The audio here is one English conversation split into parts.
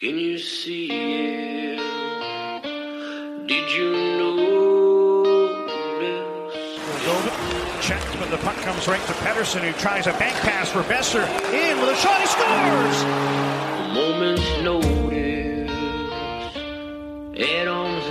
Can you see it? Did you know this? Checked, but the puck comes right to Pettersson, who tries a bank pass for Boeser. In with a shot, he scores! A moment's notice at arm's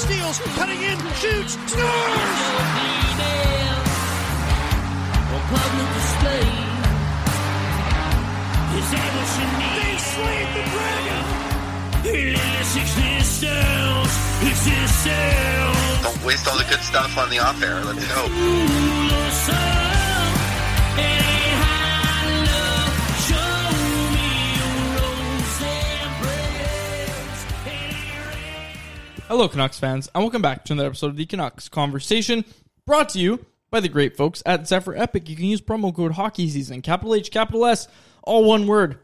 steals, cutting in, shoots, scores! They slayed the dragon! Don't waste all the good stuff on the off air. Let's go. Hello, Canucks fans, and welcome back to another episode of the Canucks Conversation, brought to you by the great folks at Zephyr Epic. You can use promo code Hockey Season, capital H, capital S, all one word,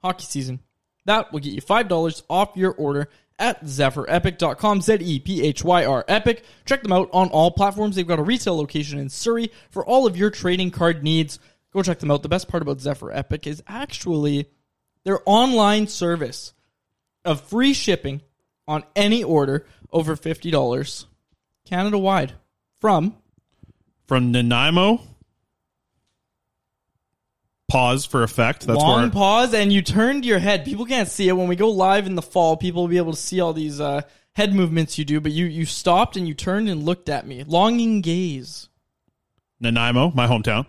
Hockey Season. That will get you five dollars off your order at ZephyrEpic.com, Z E P H Y R Epic. Check them out on all platforms. They've got a retail location in Surrey for all of your trading card needs. Go check them out. The best part about Zephyr Epic is actually their online service of free shipping on any order over $50 Canada wide from from Nanaimo. Pause for effect. That's long where pause and you turned your head. People can't see it. When we go live in the fall, people will be able to see all these uh, head movements you do, but you, you stopped and you turned and looked at me. Longing gaze. Nanaimo, my hometown,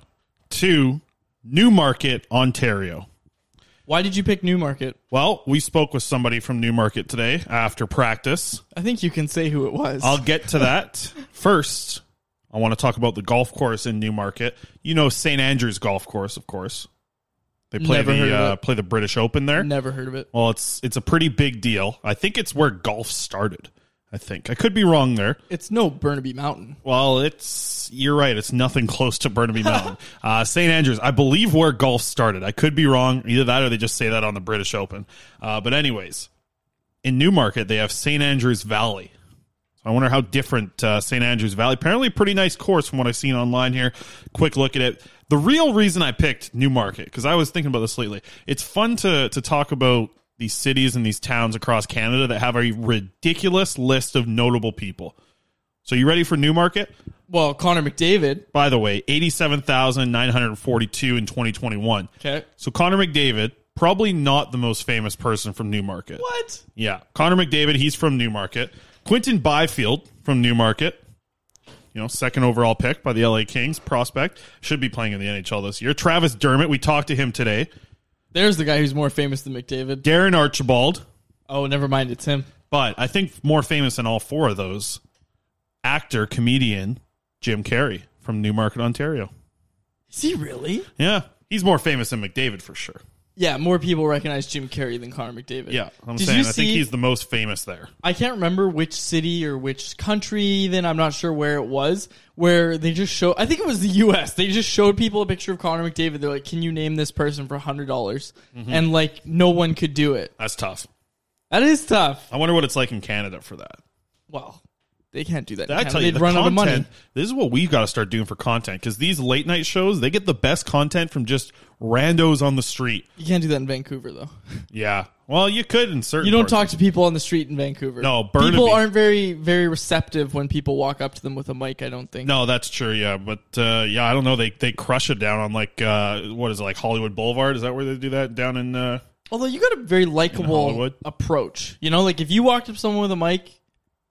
to Newmarket, Ontario. Why did you pick Newmarket? Well, we spoke with somebody from Newmarket today after practice. I think you can say who it was. I'll get to that. First, I want to talk about the golf course in Newmarket. You know St. Andrews Golf Course, of course. They play Never the uh, play the British Open there. Never heard of it. Well, it's it's a pretty big deal. I think it's where golf started. I think I could be wrong there. It's no Burnaby Mountain. Well, it's you're right. It's nothing close to Burnaby Mountain. uh, St Andrews, I believe, where golf started. I could be wrong. Either that or they just say that on the British Open. Uh, but anyways, in Newmarket they have St Andrews Valley. So I wonder how different uh, St Andrews Valley. Apparently, a pretty nice course from what I've seen online here. Quick look at it. The real reason I picked Newmarket because I was thinking about this lately. It's fun to to talk about these cities and these towns across Canada that have a ridiculous list of notable people. So you ready for Newmarket? Well, Connor McDavid. By the way, 87,942 in 2021. Okay. So Connor McDavid, probably not the most famous person from Newmarket. What? Yeah. Connor McDavid, he's from Newmarket. Quinton Byfield from Newmarket. You know, second overall pick by the LA Kings prospect. Should be playing in the NHL this year. Travis Dermott, we talked to him today. There's the guy who's more famous than McDavid. Darren Archibald. Oh, never mind. It's him. But I think more famous than all four of those, actor, comedian Jim Carrey from Newmarket, Ontario. Is he really? Yeah. He's more famous than McDavid for sure. Yeah, more people recognize Jim Carrey than Connor McDavid. Yeah, I'm Did saying I see, think he's the most famous there. I can't remember which city or which country. Even I'm not sure where it was. Where they just show. I think it was the U.S. They just showed people a picture of Connor McDavid. They're like, "Can you name this person for hundred dollars?" Mhm. And like, no one could do it. That's tough. That is tough. I wonder what it's like in Canada for that. Well, they can't do that. I tell you, They'd the run out of money. This is what we've got to start doing for content because these late night shows they get the best content from just randos on the street. You can't do that in Vancouver though. Yeah, well, you could in certain. You don't parts. talk to people on the street in Vancouver. No, Burnaby. people aren't very very receptive when people walk up to them with a mic. I don't think. No, that's true. Yeah, but uh, yeah, I don't know. They they crush it down on like uh, what is it like Hollywood Boulevard? Is that where they do that down in? Uh, Although you got a very likable approach. You know, like if you walked up to someone with a mic,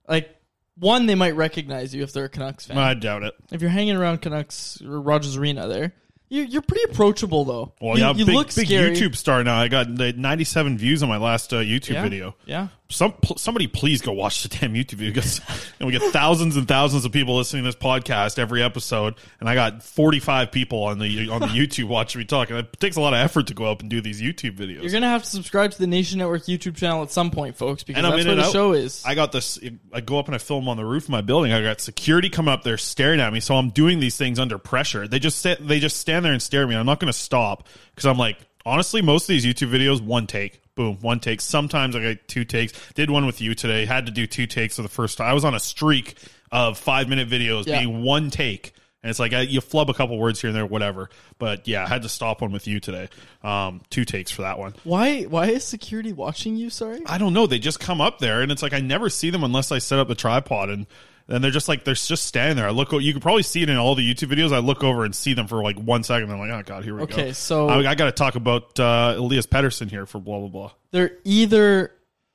like one, they might recognize you if they're a Canucks fan. I doubt it. if you're hanging around Canucks or Rogers Arena there, you're, you're pretty approachable though. Well, you, yeah, you big, look big scary. YouTube star now. I got uh, 97 views on my last uh, YouTube Yeah, video. yeah. Some somebody please go watch the damn YouTube video because and we get thousands and thousands of people listening to this podcast every episode, and I got 45 people on the on the YouTube watching me talk. And it takes a lot of effort to go up and do these YouTube videos. You're gonna have to subscribe to the Nation Network YouTube channel at some point, folks, because and that's where the out. show is. I got this. I go up and I film on the roof of my building. I got security coming up there staring at me. So I'm doing these things under pressure. They just sit. They just stand there and stare at me. I'm not going to stop because I'm like, honestly, most of these YouTube videos, one take, boom, one take. Sometimes I get two takes. Did one with you today. Had to do two takes for the first time. I was on a streak of five minute videos Yeah. being one take. And it's like I, you flub a couple words here and there, whatever. But yeah, I had to stop one with you today. Um, two takes for that one. why why is security watching you? Sorry. I don't know. They just come up there, and it's like I never see them unless I set up the tripod, and and they're just like they're just standing there. I look. You can probably see it in all the YouTube videos. I look over and see them for like one second. I'm like, oh god, here we go. Okay, so- I, I got to talk about uh, Elias Pettersson here for blah blah blah. They're either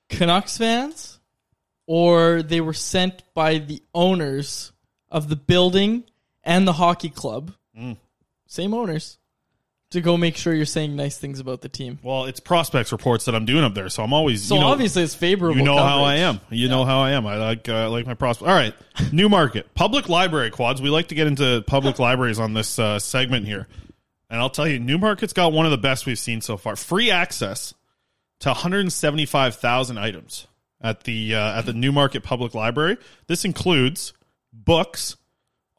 Canucks fans or they were sent by the owners of the building and the hockey club. Mm. Same owners. To go make sure you're saying nice things about the team. Well, it's prospects reports that I'm doing up there, so I'm always So you know, obviously it's favorable. You know how I am. You know how I am. I like uh, like my prospect. All right, Newmarket, public library quads. We like to get into public libraries on this uh, segment here, and I'll tell you, Newmarket's got one of the best we've seen so far. Free access to 175,000 items at the uh, at the Newmarket Public Library. This includes books,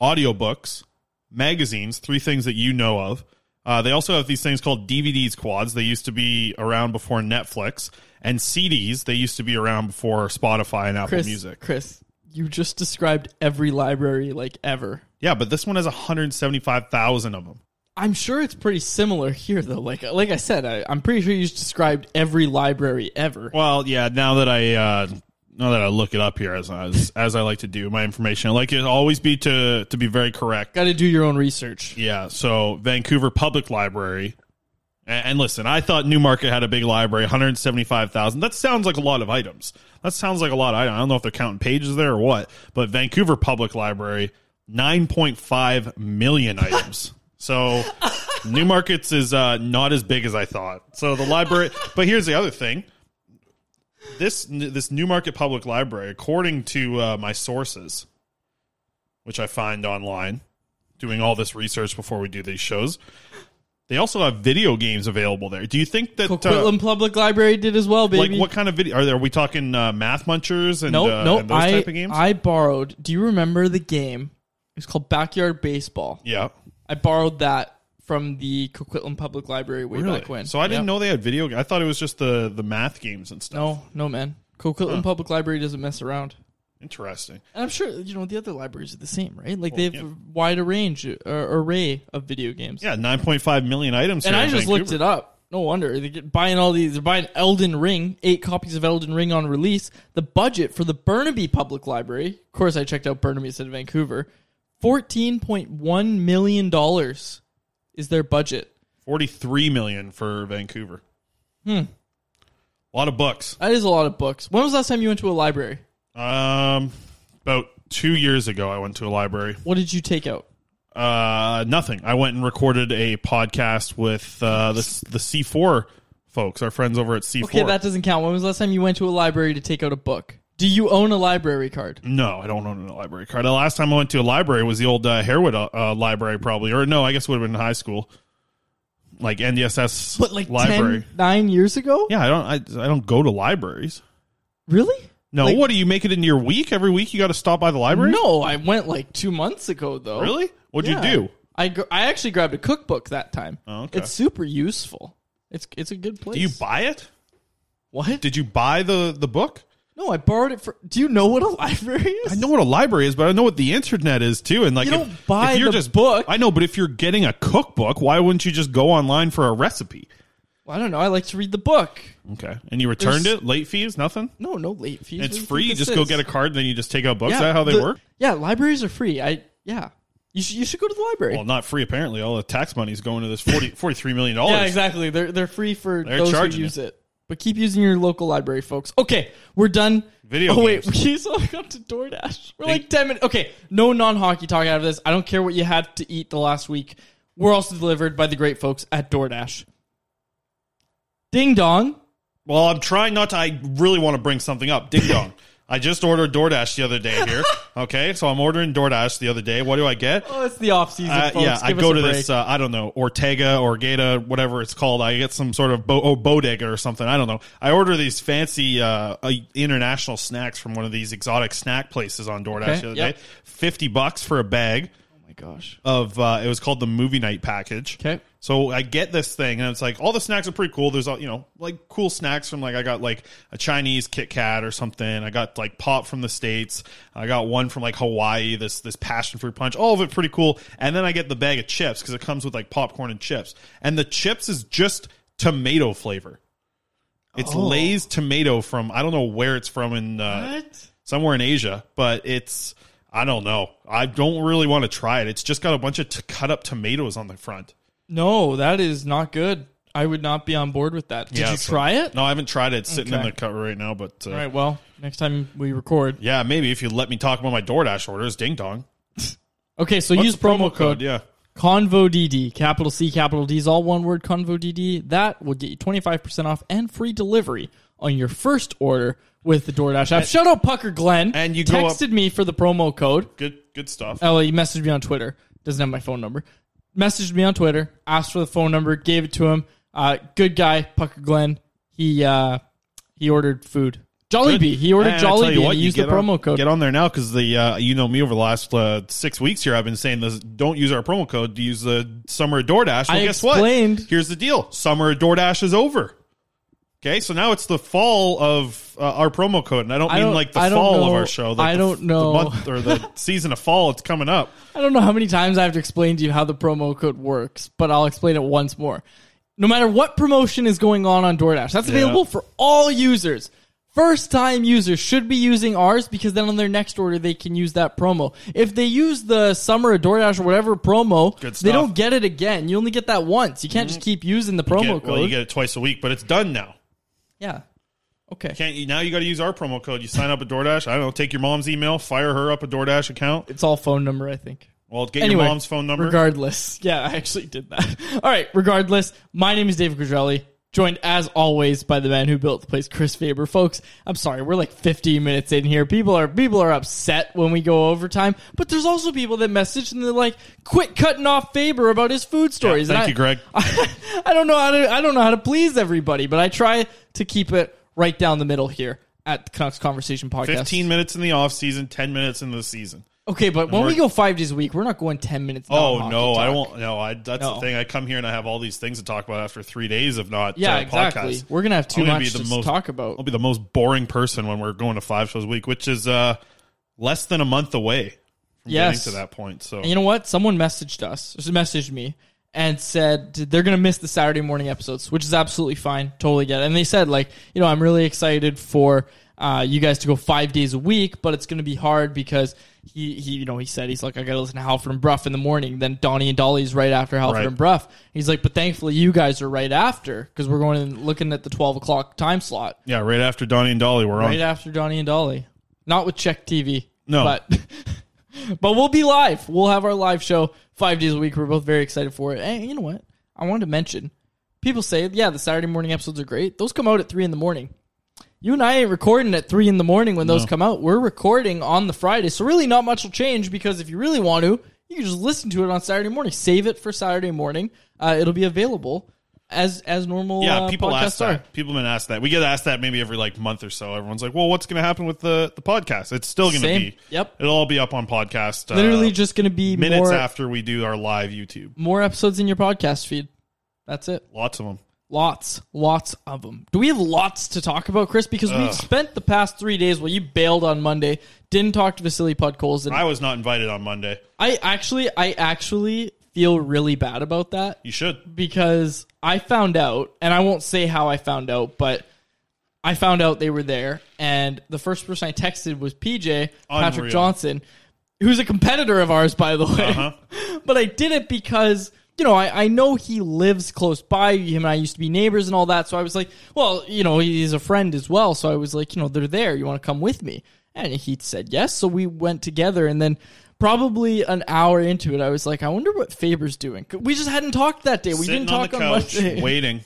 audiobooks, magazines, three things that you know of. Uh, they also have these things called DVDs quads. They used to be around before Netflix, and CDs. They used to be around before Spotify and Apple Chris, Music. Chris, you just described every library like ever. Yeah, but this one has 175,000 of them. I'm sure it's pretty similar here, though. Like, like I said, I, I'm pretty sure you just described every library ever. Well, yeah. Now that I uh, now that I look it up here, as as, as I like to do my information, I like it always be to to be very correct. Got to do your own research. Yeah. So Vancouver Public Library. And, and listen, I thought Newmarket had a big library, 175,000. That sounds like a lot of items. That sounds like a lot of. I don't know if they're counting pages there or what, but Vancouver Public Library, 9.5 million items. So Newmarket's is uh, not as big as I thought. So the library, but here's the other thing. This this Newmarket Public Library, according to uh, my sources, which I find online, doing all this research before we do these shows, They also have video games available there. Do you think that uh, Coquitlam Public Library did as well, baby. like what kind of video are there? Are we talking uh, Math Munchers and, Nope, uh, nope. and those I type of games? I borrowed. Do you remember the game? It's called Backyard Baseball. yeah, I borrowed that from the Coquitlam Public Library way really. back when. So I didn't know they had video. ga- I thought it was just the the math games and stuff. No, no, man. Coquitlam Huh. Public Library doesn't mess around. Interesting. And I'm sure you know the other libraries are the same, right? Like they have yeah. a wide range uh, array of video games. Yeah, nine point five million items. and here I in just Vancouver. looked it up. No wonder they get buying all these. They're buying Elden Ring, eight copies of Elden Ring on release. The budget for the Burnaby Public Library, of course, I checked out Burnaby instead of Vancouver. Fourteen point one million dollars is their budget. Forty three million for Vancouver. Hmm. A lot of books. That is a lot of books. When was the last time you went to a library? Um, about two years ago, I went to a library. What did you take out? Uh, nothing. I went and recorded a podcast with uh, the the C four folks, our friends over at C4. Okay, that doesn't count. When was the last time you went to a library to take out a book? Do you own a library card? no, I don't own a library card. The last time I went to a library was the old uh, Harewood uh, uh, library, probably, or no, I guess it would have been in high school, like NDSS But like library. 10, nine years ago? Yeah, I don't. I, I don't go to libraries. Really? No, Like- what do you make it into your week? Every week you got to stop by the library. No, I went like two months ago though. Really? What'd Yeah. you do? I gr- I actually grabbed a cookbook that time. Oh, okay. It's super useful. It's it's a good place. Do you buy it? what? Did you buy the the book? No, I borrowed it for. Do you know what a library is? I know what a library is, but I know what the internet is too. And like, You if- don't buy if you're the just book. I know, but if you're getting a cookbook, why wouldn't you just go online for a recipe? Well, I don't know. I like to read the book. Okay, and you returned There's- it, late fees, nothing. No, no late fees. It's What do you free. You just go is? get a card, and then you just take out books. Is that how they the- work? Yeah, libraries are free. I yeah. You should you should go to the library. Well, not free apparently. All the tax money is going to this 40, 43 million dollars. Yeah, exactly. They're they're free for They're those who charging use it. But keep using your local library, folks. Okay, we're done. Video Oh wait, games. we still got to DoorDash. We're Big- like ten minutes. Okay, no non-hockey talk out of this. I don't care what you had to eat the last week. We're also delivered by the great folks at DoorDash. Ding dong. Well, I'm trying not to. I really want to bring something up. Ding dong. I just ordered DoorDash the other day here. Okay, so I'm ordering DoorDash the other day. What do I get? Oh, it's the off season, Uh, yeah, I Give us go to break. this. Uh, I don't know Ortega, or Orgata, whatever it's called. I get some sort of bo- oh, bodega or something. I don't know. I order these fancy uh, uh, international snacks from one of these exotic snack places on DoorDash Okay, the other yep. day. Fifty bucks for a bag my gosh. of. Uh, it was called the movie night package. Okay. So I get this thing, and it's like all the snacks are pretty cool. There's all you know, like cool snacks from like I got like a Chinese Kit Kat or something. I got like pop from the states. I got one from like Hawaii. This this passion fruit punch. All of it pretty cool. And then I get the bag of chips because it comes with like popcorn and chips. And the chips is just tomato flavor. It's Oh. Lay's tomato from I don't know where it's from in uh, somewhere in Asia, but it's I don't know. I don't really want to try it. It's just got a bunch of t- cut up tomatoes on the front. No, that is not good. I would not be on board with that. Did Yeah, you so- try it? No, I haven't tried it. It's sitting in Okay. the cut right now, but uh, All right. Well, next time we record. yeah, maybe if you let me talk about my DoorDash orders, ding dong. Okay, so use promo, code. Yeah, ConvoDD, capital C, capital D is all one word, ConvoDD. That will get you 25% off and free delivery on your first order with the DoorDash app. Shout out Pucker Glenn. And you go up- texted me for the promo code. good good stuff. Oh, he messaged me on Twitter. Doesn't have my phone number. Messaged me on Twitter, asked for the phone number, gave it to him. Uh, good guy, Pucker Glenn. He uh, he ordered food. Jollibee. He ordered And tell you Jollibee. what, and he you used the get on- promo code. Get on there now because the uh, you know me over the last uh, six weeks here. I've been saying this: don't use our promo code. To use the summer DoorDash. Well, I guess explained. what? Here's the deal: summer DoorDash is over. Okay, so now it's the fall of uh, our promo code, and I don't I mean don't- like the fall of our show. Like I don't know. the month or the season of fall. It's coming up. I don't know how many times I have to explain to you how the promo code works, but I'll explain it once more. No matter what promotion is going on on DoorDash, that's available for all users. First time users should be using ours because then on their next order they can use that promo. If they use the summer of DoorDash or whatever promo, they don't get it again. You only get that once. You can't just keep using the promo Get- code. well, you get it twice a week, but it's done now. Yeah. Okay. Can't you now? You got to use our promo code. You sign up at DoorDash. I don't know. Take your mom's email, fire her up a DoorDash account. It's all phone number, I think. Well, get Anyway, your mom's phone number. Regardless. Yeah, I actually did that. All right, regardless, my name is David Quadrelli. Joined as always by the man who built the place, Chris Faber. Folks, I'm sorry, we're like 15 minutes in here. People are people are upset when we go overtime, but there's also people that message and they're like, "Quit cutting off Faber about his food stories." thank And you, Greg. I, I don't know how to I don't know how to please everybody, but I try to keep it right down the middle here at the Canucks Conversation Podcast. 15 minutes in the off season, 10 minutes in the season. Okay, but when we go five days a week, we're not going 10 minutes. Oh no, I won't. No, I, that's No. the thing. I come here and I have all these things to talk about after three days of not. Yeah, uh, exactly. podcasts. We're gonna have too gonna much to most- talk about. I'll be the most boring person when we're going to five shows a week, which is uh, less than a month away from Yes. getting to that point. So And you know what? Someone messaged us, just messaged me, and said they're going to miss the Saturday morning episodes, which is absolutely fine. Totally get it. And they said, like, you know, I'm really excited for uh, you guys to go five days a week, but it's going to be hard because he, he, you know, he said, he's like, I got to listen to Halford and Brough in the morning. Then Donnie and Dhali's right after Halford Right. and Brough. He's like, but thankfully you guys are right after because we're going and looking at the 12 o'clock time slot yeah, right after Donnie and Dhali, we're right on. Right after Donnie and Dhali. Not with CHEK TV. No. But but we'll be live. We'll have our live show five days a week. We're both very excited for it. And you know what? I wanted to mention. People say, yeah, the Saturday morning episodes are great. Those come out at three in the morning. You and I ain't recording at three in the morning when those No. come out. We're recording on the Friday, so really not much will change because if you really want to, you can just listen to it on Saturday morning. Save it for Saturday morning. Uh, it'll be available as as normal. Yeah, uh, people podcasts ask are. that. People have been asked that. We get asked that maybe every like month or so. Everyone's like, "Well, what's going to happen with the the podcast?" It's still going to Same. be. Yep. It'll all be up on podcast. uh, Literally just going to be minutes more after we do our live YouTube. more episodes in your podcast feed. That's it. Lots of them. Lots, lots of them. Do we have lots to talk about, Chris? Because we've spent the past three days. Well, you bailed on Monday, didn't talk to Vasily Podkolzin. and I was not invited on Monday. I actually, I actually feel really bad about that You should. because I found out, and I won't say how I found out, but I found out they were there, and the first person I texted was PJ Patrick Unreal. Johnson, who's a competitor of ours, by the way. Uh-huh. but I did it because you know I, I know he lives close by. Him and I used to be neighbors and all that, so I was like, well, you know, he's a friend as well. So I was like, you know, they're there. You want to come with me? And he said yes. So we went together, and then. Probably an hour into it, I was like, I wonder what Faber's doing. We just hadn't talked that day. We Sitting didn't on talk the on couch, Monday. waiting.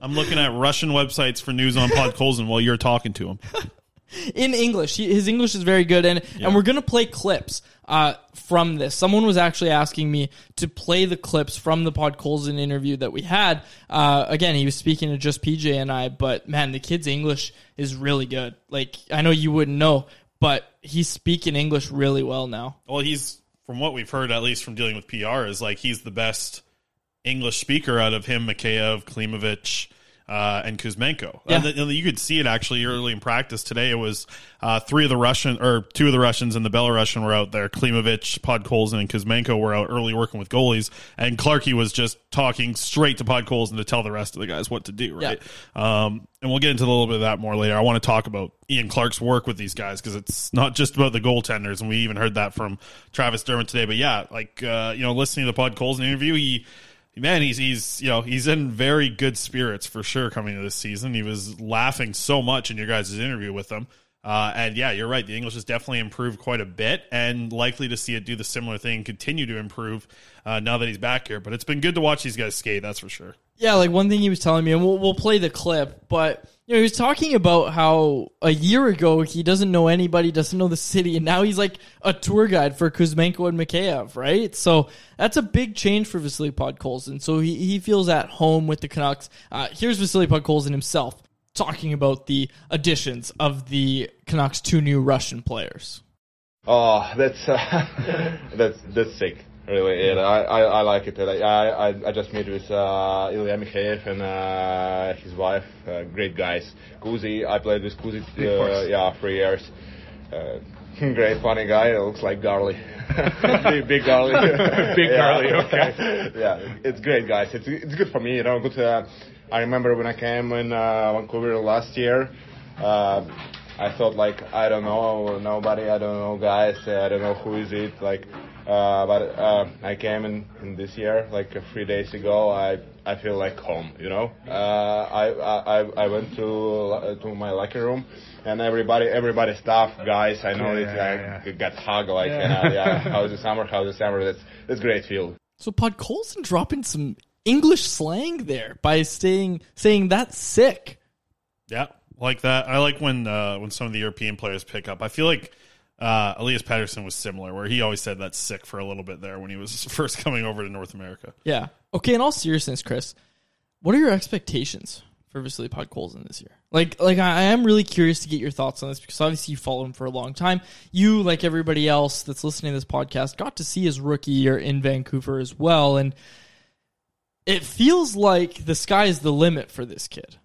I'm looking at Russian websites for news on Podkolzin while you're talking to him. In English. He, his English is very good, and and we're gonna play clips uh, from this. Someone was actually asking me to play the clips from the Podkolzin interview that we had. Uh, again, he was speaking to just PJ and I, but man, the kid's English is really good. Like I know you wouldn't know, but he's speaking English really well now. Well, he's from what we've heard, at least from dealing with PR, is like he's the best English speaker out of him, Mikheyev, Klimovich, uh, and Kuzmenko. Yeah. And the- and you could see it actually early in practice today. It was uh, three of the Russian or two of the Russians and the Belarusian were out there. Klimovich, Podkolzin, and Kuzmenko were out early working with goalies, and Clarkey was just talking straight to Podkolzin to tell the rest of the guys what to do. Right. Um, and we'll get into a little bit of that more later. I want to talk about Ian Clark's work with these guys because it's not just about the goaltenders, and we even heard that from Travis Dermott today. But yeah, like uh, you know, listening to the Podkolzin interview, he man, he's he's you know he's in very good spirits for sure coming to this season. He was laughing so much in your guys' interview with him. Uh, and yeah, you're right. The English has definitely improved quite a bit, and likely to see it do the similar thing, continue to improve uh, now that he's back here. But it's been good to watch these guys skate. That's for sure. Yeah, like one thing he was telling me, and we'll, we'll play the clip, but you know, he was talking about how a year ago he doesn't know anybody, doesn't know the city, and now he's like a tour guide for Kuzmenko and Mikheyev, right? So that's a big change for Vasily Podkolzin. So he, he feels at home with the Canucks. Uh, here's Vasily Podkolzin himself talking about the additions of the Canucks' two new Russian players. Oh, that's uh, that's that's sick. Really, yeah, I, I, I like it. I, I I just met with uh, Ilya Mikheyev and uh, his wife. Uh, great guys. Kuzi, I played with Kuzi. Uh, yeah, three years. Uh, great, funny guy. Looks like Garly. big, big Garly. Big Yeah. Garly, okay. yeah, it's great, guys. It's it's good for me. You know, good. I remember when I came in uh, Vancouver last year. Uh, I thought like I don't know nobody, I don't know guys, uh, I don't know who is it. Like, uh, but uh, I came in, in this year like uh, three days ago. I I feel like home, you know. Uh, I, I I went to uh, to my locker room, and everybody everybody staff guys I know Yeah, it yeah, I got hugged like Yeah. yeah. yeah how's the summer how's the summer that's that's great feel. So Podkolzin dropping some English slang there by saying saying that's sick. Yeah, like that. I like when uh, when some of the European players pick up. I feel like uh, Elias Pettersson was similar, where he always said that's sick for a little bit there when he was first coming over to North America. Yeah. Okay. In all seriousness, Chris, what are your expectations for Vasily Podkolzin this year? Like, like I I am really curious to get your thoughts on this because obviously you follow him for a long time. You, like everybody else that's listening to this podcast, got to see his rookie year in Vancouver as well, and it feels like the sky is the limit for this kid.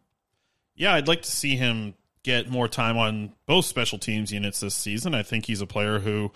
Yeah, I'd like to see him get more time on both special teams units this season. I think he's a player who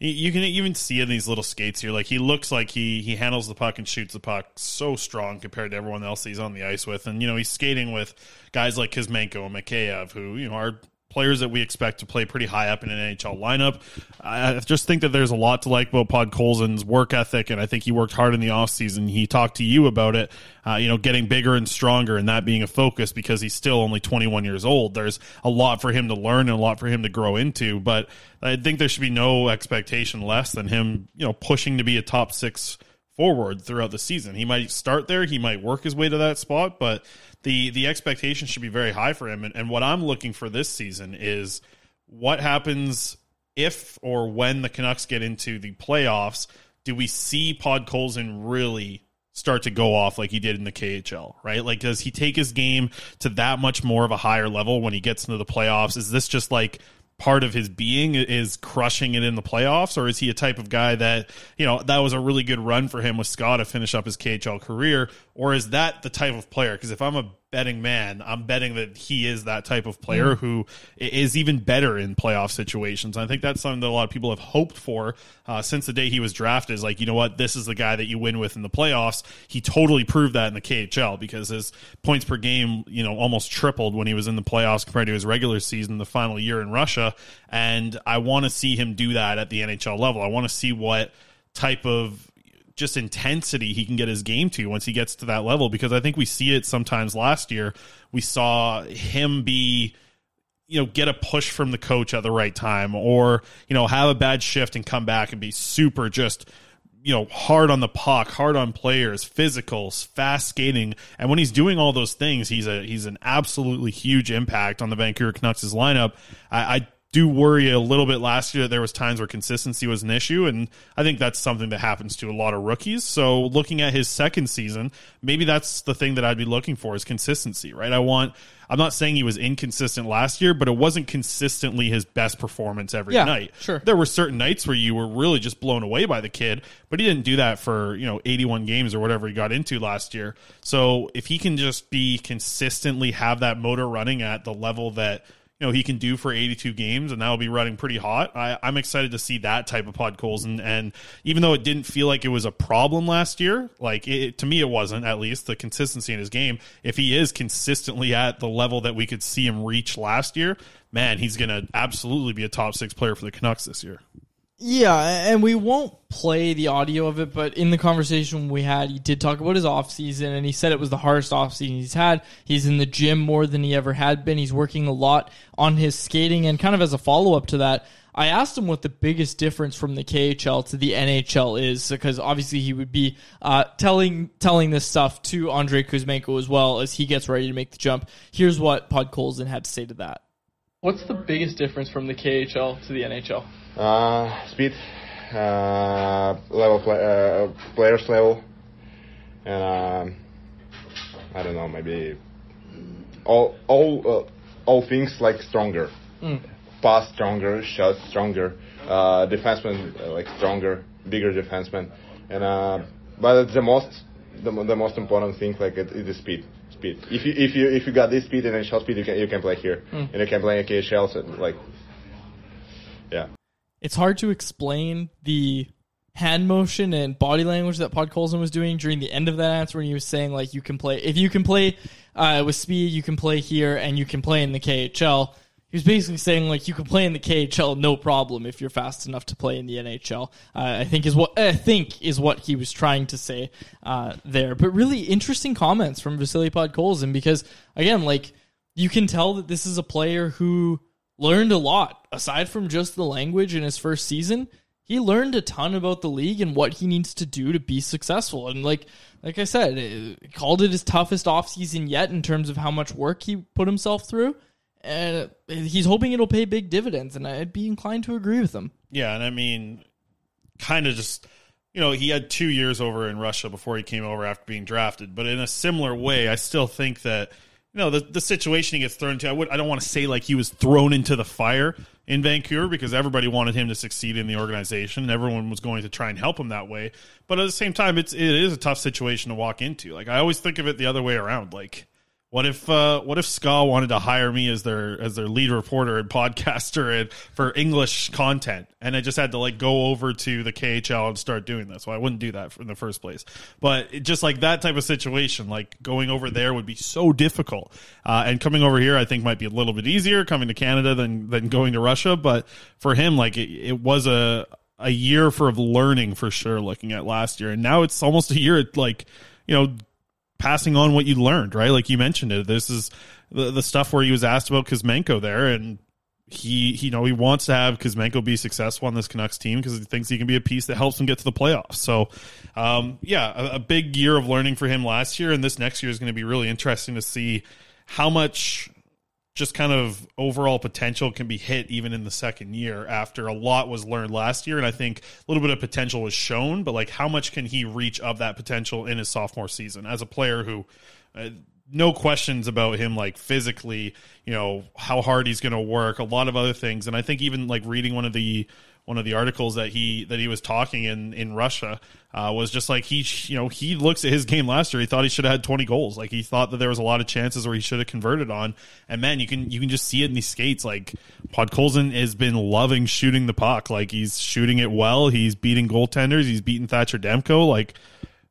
you- can even see in these little skates here. Like he looks like he he handles the puck and shoots the puck so strong compared to everyone else he's on the ice with. And you know he's skating with guys like Kuzmenko and Mikheyev, who you know are players that we expect to play pretty high up in an NHL lineup. I just think that there's a lot to like about Podkolzin's work ethic, and I think he worked hard in the offseason. He talked to you about it, uh, you know, getting bigger and stronger, and that being a focus because he's still only 21 years old. There's a lot for him to learn and a lot for him to grow into, but I think there should be no expectation less than him, you know, pushing to be a top six forward throughout the season. He might start there, he might work his way to that spot, but the the expectation should be very high for him. And, and what I'm looking for this season is what happens if or when the Canucks get into the playoffs. Do we see Podkolzin really start to go off like he did in the KHL, right? Like, does he take his game to that much more of a higher level when he gets into the playoffs? Is this just like part of his being is crushing it in the playoffs, or is he a type of guy that you know that was a really good run for him with SKA to finish up his KHL career, or is that the type of player? Because if I'm a betting man, I'm betting that he is that type of player Mm. who is even better in playoff situations. I think that's something that a lot of people have hoped for uh, since the day he was drafted. Is like, you know what, this is the guy that you win with in the playoffs. He totally proved that in the KHL because his points per game, you know, almost tripled when he was in the playoffs compared to his regular season, the final year in Russia. And I want to see him do that at the NHL level. I want to see what type of just intensity he can get his game to once he gets to that level because I think we see it sometimes last year. We saw him be you know get a push from the coach at the right time or you know have a bad shift and come back and be super just you know hard on the puck hard on players physicals fast skating and when he's doing all those things he's a he's an absolutely huge impact on the Vancouver Canucks' lineup I, I do worry a little bit last year that there was times where consistency was an issue and I think that's something that happens to a lot of rookies. So looking at his second season, maybe that's the thing that I'd be looking for is consistency, right? I want I'm not saying he was inconsistent last year, but it wasn't consistently his best performance every Yeah, night. sure. There were certain nights where you were really just blown away by the kid, but he didn't do that for, you know, 81 games or whatever he got into last year. So if he can just be consistently have that motor running at the level that know he can do for 82 games and that will be running pretty hot. I, i'm excited to see that type of Podkolzin and, and even though it didn't feel like it was a problem last year like it, to me it wasn't at least the consistency in his game. If he is consistently at the level that we could see him reach last year man he's gonna absolutely be a top six player for the canucks this year Yeah, and we won't play the audio of it, but in the conversation we had, he did talk about his off season, and he said it was the hardest off season he's had. He's in the gym more than he ever had been. He's working a lot on his skating, and kind of as a follow up to that, I asked him what the biggest difference from the KHL to the NHL is, because obviously he would be uh, telling telling this stuff to Andrei Kuzmenko as well as he gets ready to make the jump. Here's what Podkolzin had to say to that. What's the biggest difference from the KHL to the NHL? Uh, speed, uh, level, play, uh, players level, and um, I don't know, maybe all all uh, all things like stronger, Mm. pass stronger, shot stronger, uh, defenseman uh, like stronger, bigger defenseman, and uh, but the most the, the most important thing like it is the speed. Speed. If you if you if you got this speed and then shot speed, you can you can play here, Mm. and you can play in KHL. So like, yeah. it's hard to explain the hand motion and body language that Podkolzin was doing during the end of that answer when he was saying like you can play if you can play uh, with speed you can play here and you can play in the KHL. He was basically saying like you can play in the KHL no problem if you're fast enough to play in the NHL. Uh, I think is what I think is what he was trying to say uh, there. But really interesting comments from Vasily Podkolzin because again like you can tell that this is a player who learned a lot aside from just the language in his first season he learned a ton about the league and what he needs to do to be successful. And like like I said, it, called it his toughest offseason yet in terms of how much work he put himself through. And he's hoping it'll pay big dividends, and I'd be inclined to agree with him. Yeah, and I mean, kind of just you know he had two years over in Russia before he came over after being drafted. But in a similar way, I still think that you know the the situation he gets thrown into. I would I don't want to say like he was thrown into the fire in Vancouver because everybody wanted him to succeed in the organization and everyone was going to try and help him that way. But at the same time, it's it is a tough situation to walk into. Like I always think of it the other way around. Like what if uh, what if Ska wanted to hire me as their as their lead reporter and podcaster and for English content, and I just had to like go over to the KHL and start doing this? Well, I wouldn't do that in the first place. But it, just like that type of situation, like going over there would be so difficult, uh, and coming over here, I think might be a little bit easier coming to Canada than than going to Russia. But for him, like it, it was a a year for of learning for sure. Looking at last year, and now it's almost a year like you know passing on what you learned, right? Like you mentioned it. This is the, the stuff where he was asked about Kuzmenko there, and he, he, you know, he wants to have Kuzmenko be successful on this Canucks team because he thinks he can be a piece that helps him get to the playoffs. So, um, yeah, a, a big year of learning for him last year, and this next year is going to be really interesting to see how much just kind of overall potential can be hit even in the second year after a lot was learned last year. And i think a little bit of potential was shown but like how much can he reach of that potential in his sophomore season? As a player who uh, no questions about him like physically you know how hard he's going to work a lot of other things. And i think even like reading one of the one of the articles that he that he was talking in in Russia uh, was just like he you know he looks at his game last year he thought he should have had 20 goals. Like he thought that there was a lot of chances where he should have converted on. And man you can you can just see it in these skates. Like Podkolzin has been loving shooting the puck. Like he's shooting it well. He's beating goaltenders. He's beating Thatcher Demko. Like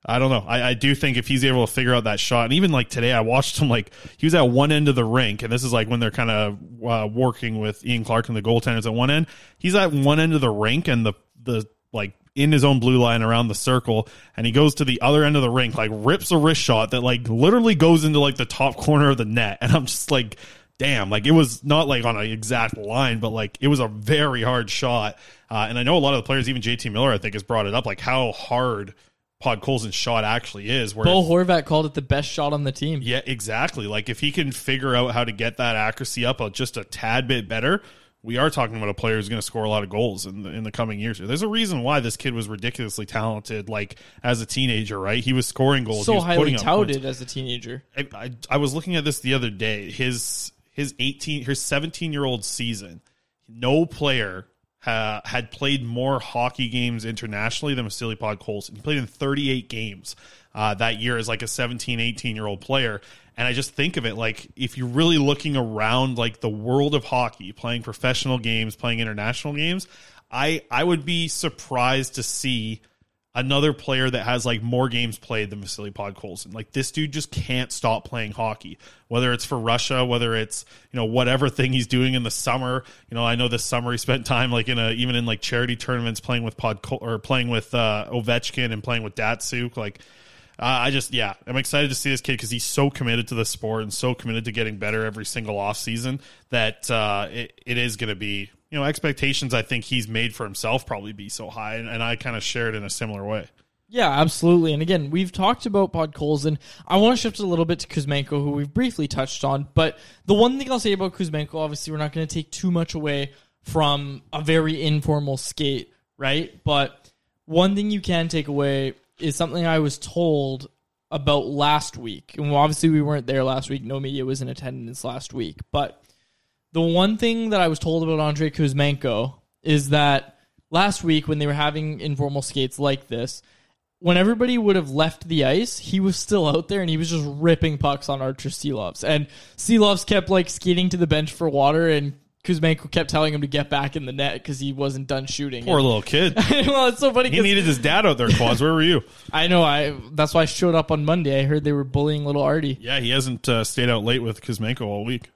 I don't know. I, I do think if he's able to figure out that shot, and even like today, I watched him like he was at one end of the rink, and this is like when they're kind of uh, working with Ian Clark and the goaltenders at one end. He's at one end of the rink, and the the like in his own blue line around the circle, and he goes to the other end of the rink, like rips a wrist shot that like literally goes into like the top corner of the net, and I'm just like. Damn, like it was not like on an exact line, but like it was a very hard shot. Uh, and I know a lot of the players, even JT Miller, I think, has brought it up, like how hard Podkolzin's shot actually is. Where Bo Horvat called it the best shot on the team. Yeah, exactly. Like if he can figure out how to get that accuracy up just a tad bit better, we are talking about a player who's going to score a lot of goals in the, in the coming years. There's a reason why this kid was ridiculously talented, like as a teenager, right? He was scoring goals. So was highly touted as a teenager. I, I, I was looking at this the other day. His his 18, his 17 year old season, no player uh, had played more hockey games internationally than Vasily Podkolzin. He played in 38 games uh, that year as like a 17, 18 year old player. And I just think of it like if you're really looking around like the world of hockey, playing professional games, playing international games, I I would be surprised to see another player that has like more games played than Vasily Podkolzin. Like this dude just can't stop playing hockey. Whether it's for Russia, whether it's you know whatever thing he's doing in the summer. You know, I know this summer he spent time like in a even in like charity tournaments playing with Pod or playing with uh, Ovechkin and playing with Datsyuk. Like. Uh, I just, yeah, I'm excited to see this kid because he's so committed to the sport and so committed to getting better every single off season that uh, it, it is going to be you know, expectations I think he's made for himself probably be so high, and, and I kind of share it in a similar way. Yeah, absolutely. And again, we've talked about Podkolzin. I want to shift a little bit to Kuzmenko, who we've briefly touched on. But the one thing I'll say about Kuzmenko, obviously, we're not going to take too much away from a very informal skate, right? But one thing you can take away is something I was told about last week. And obviously, we weren't there last week. No media was in attendance last week. But the one thing that I was told about Andrei Kuzmenko is that last week when they were having informal skates like this, when everybody would have left the ice, he was still out there and he was just ripping pucks on Arturs Silovs. And Silovs kept like skating to the bench for water and Kuzmenko kept telling him to get back in the net because he wasn't done shooting. Poor and, little kid. well, it's so funny. He needed his dad out there. Quads, where were you? I know. I that's why I showed up on Monday. I heard they were bullying little Artie. Yeah, he hasn't uh, stayed out late with Kuzmenko all week.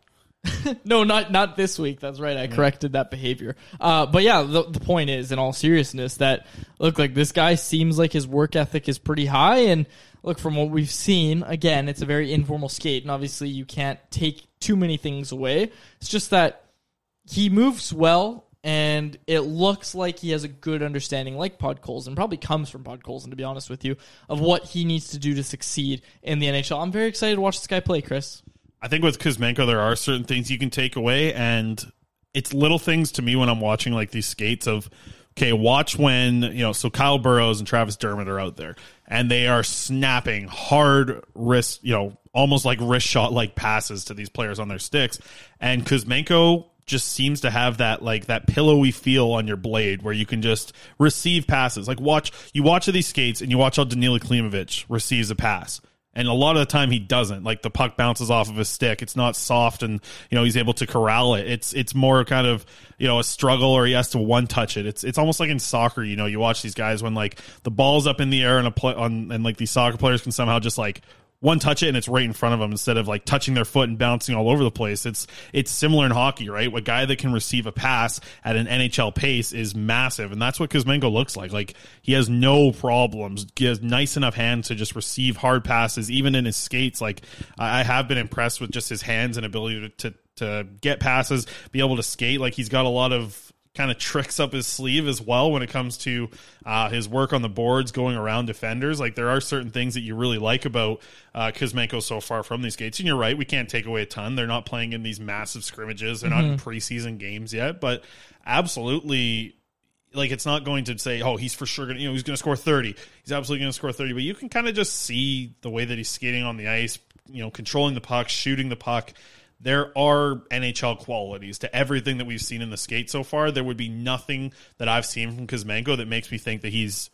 no, not not this week. That's right. I corrected that behavior. Uh, but yeah, the, the point is, in all seriousness, that look like this guy seems like his work ethic is pretty high, and look from what we've seen. Again, it's a very informal skate, and obviously you can't take too many things away. It's just that he moves well and it looks like he has a good understanding, like Podkolzin, and probably comes from Podkolzin, to be honest with you, of what he needs to do to succeed in the NHL. I'm very excited to watch this guy play, Chris. I think with Kuzmenko, there are certain things you can take away, and it's little things to me when I'm watching like these skates of, okay, watch when, you know, so Kyle Burroughs and Travis Dermott are out there and they are snapping hard wrist, you know, almost like wrist shot like passes to these players on their sticks. And Kuzmenko just seems to have that like that pillowy feel on your blade where you can just receive passes. Like watch you watch these skates and you watch how Danila Klimovich receives a pass and a lot of the time he doesn't. Like the puck bounces off of his stick. It's not soft, and you know he's able to corral it. It's it's more kind of you know a struggle, or he has to one touch it. It's it's almost like in soccer. You know, you watch these guys when like the ball's up in the air and a play on, and like these soccer players can somehow just like one touch it and it's right in front of them instead of like touching their foot and bouncing all over the place. It's it's similar in hockey, right? A guy that can receive a pass at an NHL pace is massive, and that's what Kuzmenko looks like. Like he has no problems. He has nice enough hands to just receive hard passes, even in his skates. Like I have been impressed with just his hands and ability to, to to get passes, be able to skate. Like he's got a lot of kind of tricks up his sleeve as well when it comes to uh, his work on the boards, going around defenders. Like there are certain things that you really like about uh, Kuzmenko so far from these gates. And you're right, we can't take away a ton. They're not playing in these massive scrimmages. They're mm-hmm. not in mm-hmm. preseason games yet, but absolutely. Like it's not going to say, oh, he's for sure gonna, you know, he's going to score thirty. He's absolutely going to score thirty. But you can kind of just see the way that he's skating on the ice, you know, controlling the puck, shooting the puck there are NHL qualities to everything that we've seen in the skate so far. There would be nothing that I've seen from Kuzmenko that makes me think that he's,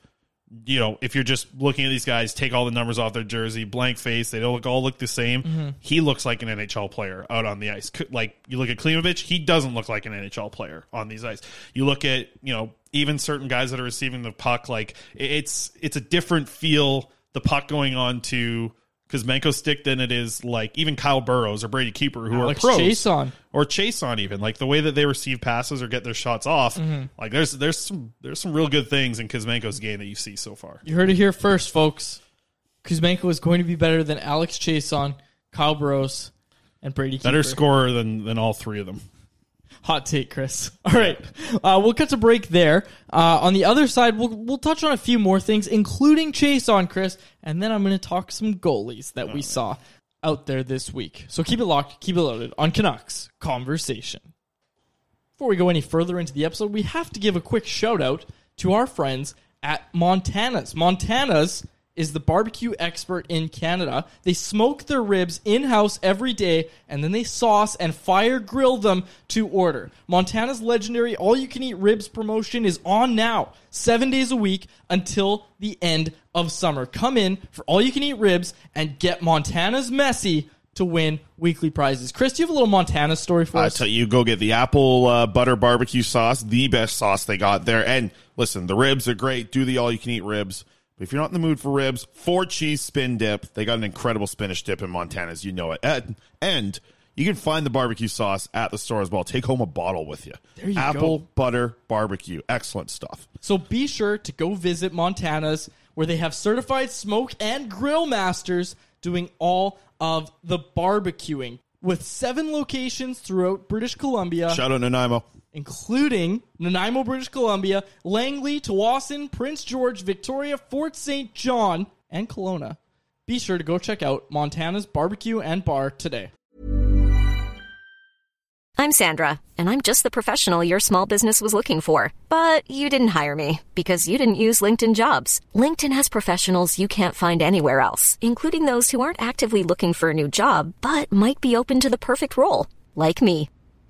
you know, if you're just looking at these guys, take all the numbers off their jersey, blank face, they don't look, all look the same. Mm-hmm. He looks like an NHL player out on the ice. Like you look at Klimovich, he doesn't look like an NHL player on these ice. You look at, you know, even certain guys that are receiving the puck, like it's it's a different feel. The puck going on to Kuzmenko stick than it is like even Kyle Burroughs or Brady Keeper who Alex are pros. on or Chiasson even like the way that they receive passes or get their shots off. Mm-hmm. Like there's there's some there's some real good things in Kuzmenko's game that you see so far. You heard it here first, folks. Kuzmenko is going to be better than Alex Chiasson, Kyle Burroughs, and Brady. Better Keeper. scorer than than all three of them. Hot take, Chris. All right, uh, we'll cut to break there. Uh, on the other side, we'll we'll touch on a few more things, including Chiasson Chris, and then I'm going to talk some goalies that we saw out there this week. So keep it locked, keep it loaded on Canucks Conversation. Before we go any further into the episode, we have to give a quick shout out to our friends at Montana's. Montana's is the barbecue expert in Canada. They smoke their ribs in house every day and then they sauce and fire grill them to order. Montana's legendary all you can eat ribs promotion is on now, seven days a week until the end of summer. Come in for all you can eat ribs and get Montana's messy to win weekly prizes. Chris, do you have a little Montana story for us? I tell you, go get the apple uh, butter barbecue sauce, the best sauce they got there. And listen, the ribs are great. Do the all you can eat ribs. But if you're not in the mood for ribs, four cheese spin dip. They got an incredible spinach dip in Montana, as you know it. And, and you can find the barbecue sauce at the store as well. Take home a bottle with you. There you Apple go. butter barbecue. Excellent stuff. So be sure to go visit Montana's where they have certified smoke and grill masters doing all of the barbecuing with seven locations throughout British Columbia. Shout out Nanaimo including Nanaimo, British Columbia, Langley, Tsawwassen, Prince George, Victoria, Fort St. John, and Kelowna. Be sure to go check out Montana's Barbecue and Bar today. I'm Sandra, and I'm just the professional your small business was looking for. But you didn't hire me because you didn't use LinkedIn jobs. LinkedIn has professionals you can't find anywhere else, including those who aren't actively looking for a new job but might be open to the perfect role, like me.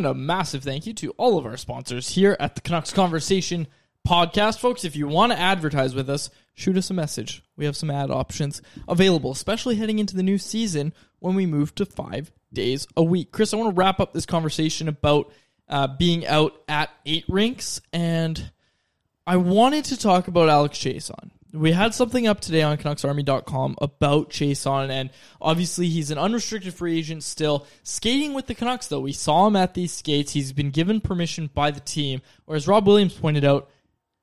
And a massive thank you to all of our sponsors here at the Canucks Conversation podcast. Folks, if you want to advertise with us, shoot us a message. We have some ad options available, especially heading into the new season when we move to five days a week. Chris, I want to wrap up this conversation about uh, being out at eight rinks, and I wanted to talk about Alex Chiasson. We had something up today on CanucksArmy.com about Chiasson, and obviously he's an unrestricted free agent still. Skating with the Canucks, though, we saw him at these skates. He's been given permission by the team, or as Rob Williams pointed out,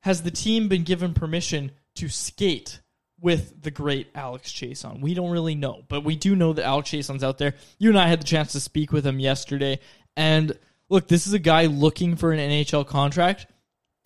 has the team been given permission to skate with the great Alex Chiasson? We don't really know, but we do know that Alex Chiasson's out there. You and I had the chance to speak with him yesterday, and look, this is a guy looking for an NHL contract.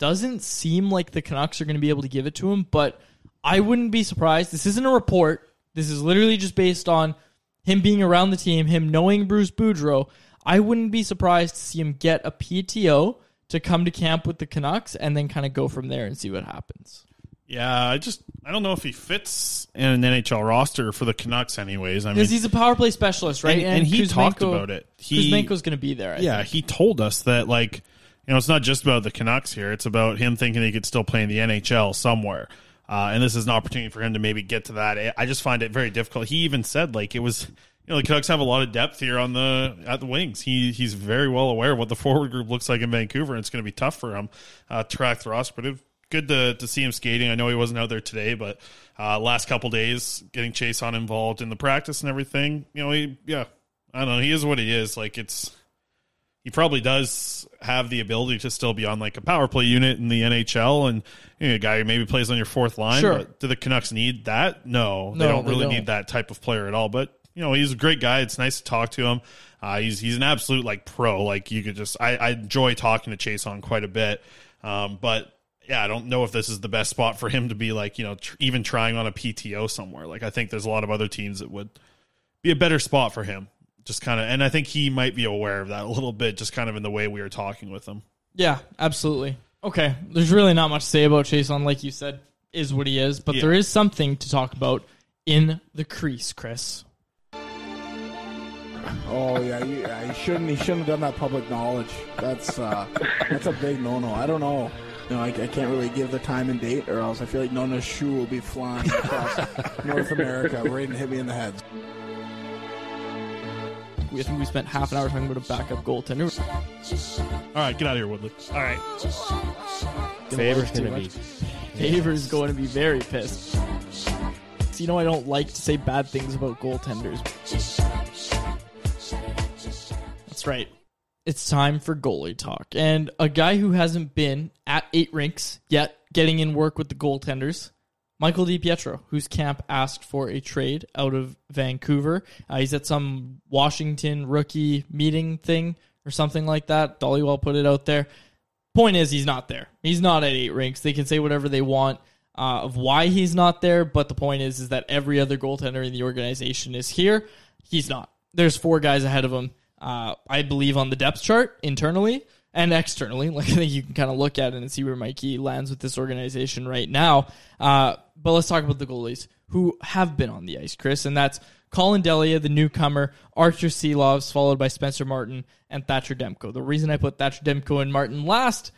Doesn't seem like the Canucks are going to be able to give it to him, but I wouldn't be surprised. This isn't a report. This is literally just based on him being around the team, him knowing Bruce Boudreau. I wouldn't be surprised to see him get a PTO to come to camp with the Canucks and then kind of go from there and see what happens. Yeah, I just I don't know if he fits in an NHL roster for the Canucks, anyways. I mean, Because he's a power play specialist, right? and, and he Kuzmenko- talked about it. He Kuzmenko's going to be there. I yeah, think. he told us that like you know it's not just about the Canucks here. It's about him thinking he could still play in the NHL somewhere. Uh, and this is an opportunity for him to maybe get to that. I- just find it very difficult. He even said like it was you know the Canucks have a lot of depth here on the at the wings. He he's very well aware of what the forward group looks like in Vancouver, and it's going to be tough for him uh, to track the roster. But it, good to to see him skating. I know he wasn't out there today, but uh, last couple days getting Chiasson involved in the practice and everything. You know, he yeah, I don't know. He is what he is. Like it's he probably does have the ability to still be on like a power play unit in the NHL and you know, a guy who maybe plays on your fourth line. Sure. But do the Canucks need that? No, No, they don't they really don't. need that type of player at all. But you know, he's a great guy. It's nice to talk to him. Uh, he's he's an absolute like pro. Like you could just I, I enjoy talking to Chiasson quite a bit. Um, but yeah, I don't know if this is the best spot for him to be like you know tr- even trying on a PTO somewhere. Like I think there's a lot of other teams that would be a better spot for him. Just kind of, and I think he might be aware of that a little bit, just kind of in the way we were talking with him. Yeah, absolutely. Okay, there's really not much to say about Chiasson, like you said, is what he is, but Yeah. there is something to talk about in the crease, Chris. Oh yeah, you, yeah, he shouldn't. He shouldn't have done that public knowledge. That's uh, that's a big no-no. I don't know. You know, I, I can't really give the time and date, or else I feel like Nona's shoe will be flying across North America, right and hit me in the head. We I think we spent half an hour talking about a backup goaltender. All right, get out of here, Woodley. All right. Faber's Too gonna much. be Faber's going to be very pissed. So you know I don't like to say bad things about goaltenders. That's right. It's time for goalie talk. And a guy who hasn't been at eight rinks yet getting in work with the goaltenders, Michael DiPietro, whose camp asked for a trade out of Vancouver. Uh, he's at some Washington rookie meeting thing or something like that. Dhaliwal put it out there. Point is, he's not there. He's not at eight rinks. They can say whatever they want uh, of why he's not there, but the point is, is that every other goaltender in the organization is here. He's not. There's four guys ahead of him. Uh, I believe on the depth chart internally and externally. Like I think you can kind of look at it and see where Mikey lands with this organization right now. Uh, but let's talk about the goalies who have been on the ice, Chris, and that's Colin Delia, the newcomer, Arturs Silovs, followed by Spencer Martin and Thatcher Demko. The reason I put Thatcher Demko and Martin last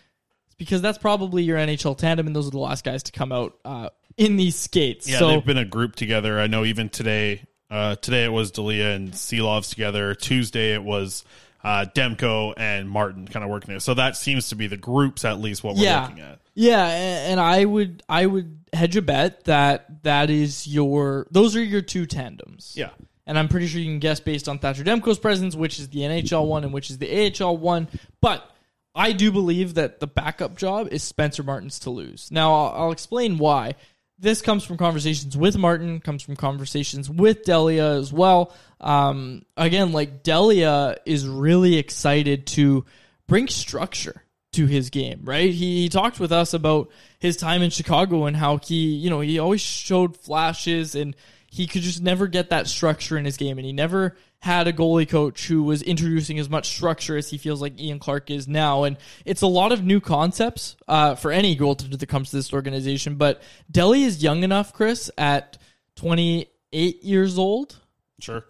is because that's probably your NHL tandem, and those are the last guys to come out uh, in these skates. Yeah, so they've been a group together. I know even today. Uh, today it was Delia and Silovs together. Tuesday it was uh, Demko and Martin kind of working there. So that seems to be the groups at least what we're yeah, looking at. yeah, and I would I would hedge a bet that that is your those are your two tandems. Yeah. And I'm pretty sure you can guess based on Thatcher Demko's presence, which is the NHL one and which is the AHL one. But I do believe that the backup job is Spencer Martin's to lose. Now, I'll, I'll explain why. This comes from conversations with Martin, comes from conversations with Delia as well. Um, again, like Delia is really excited to bring structure to his game, right? He, he talked with us about his time in Chicago and how he, you know, he always showed flashes and he could just never get that structure in his game and he never had a goalie coach who was introducing as much structure as he feels like Ian Clark is now. And it's a lot of new concepts uh, for any goaltender that comes to this organization. But Delia is young enough, Chris, at 28 years old. Sure.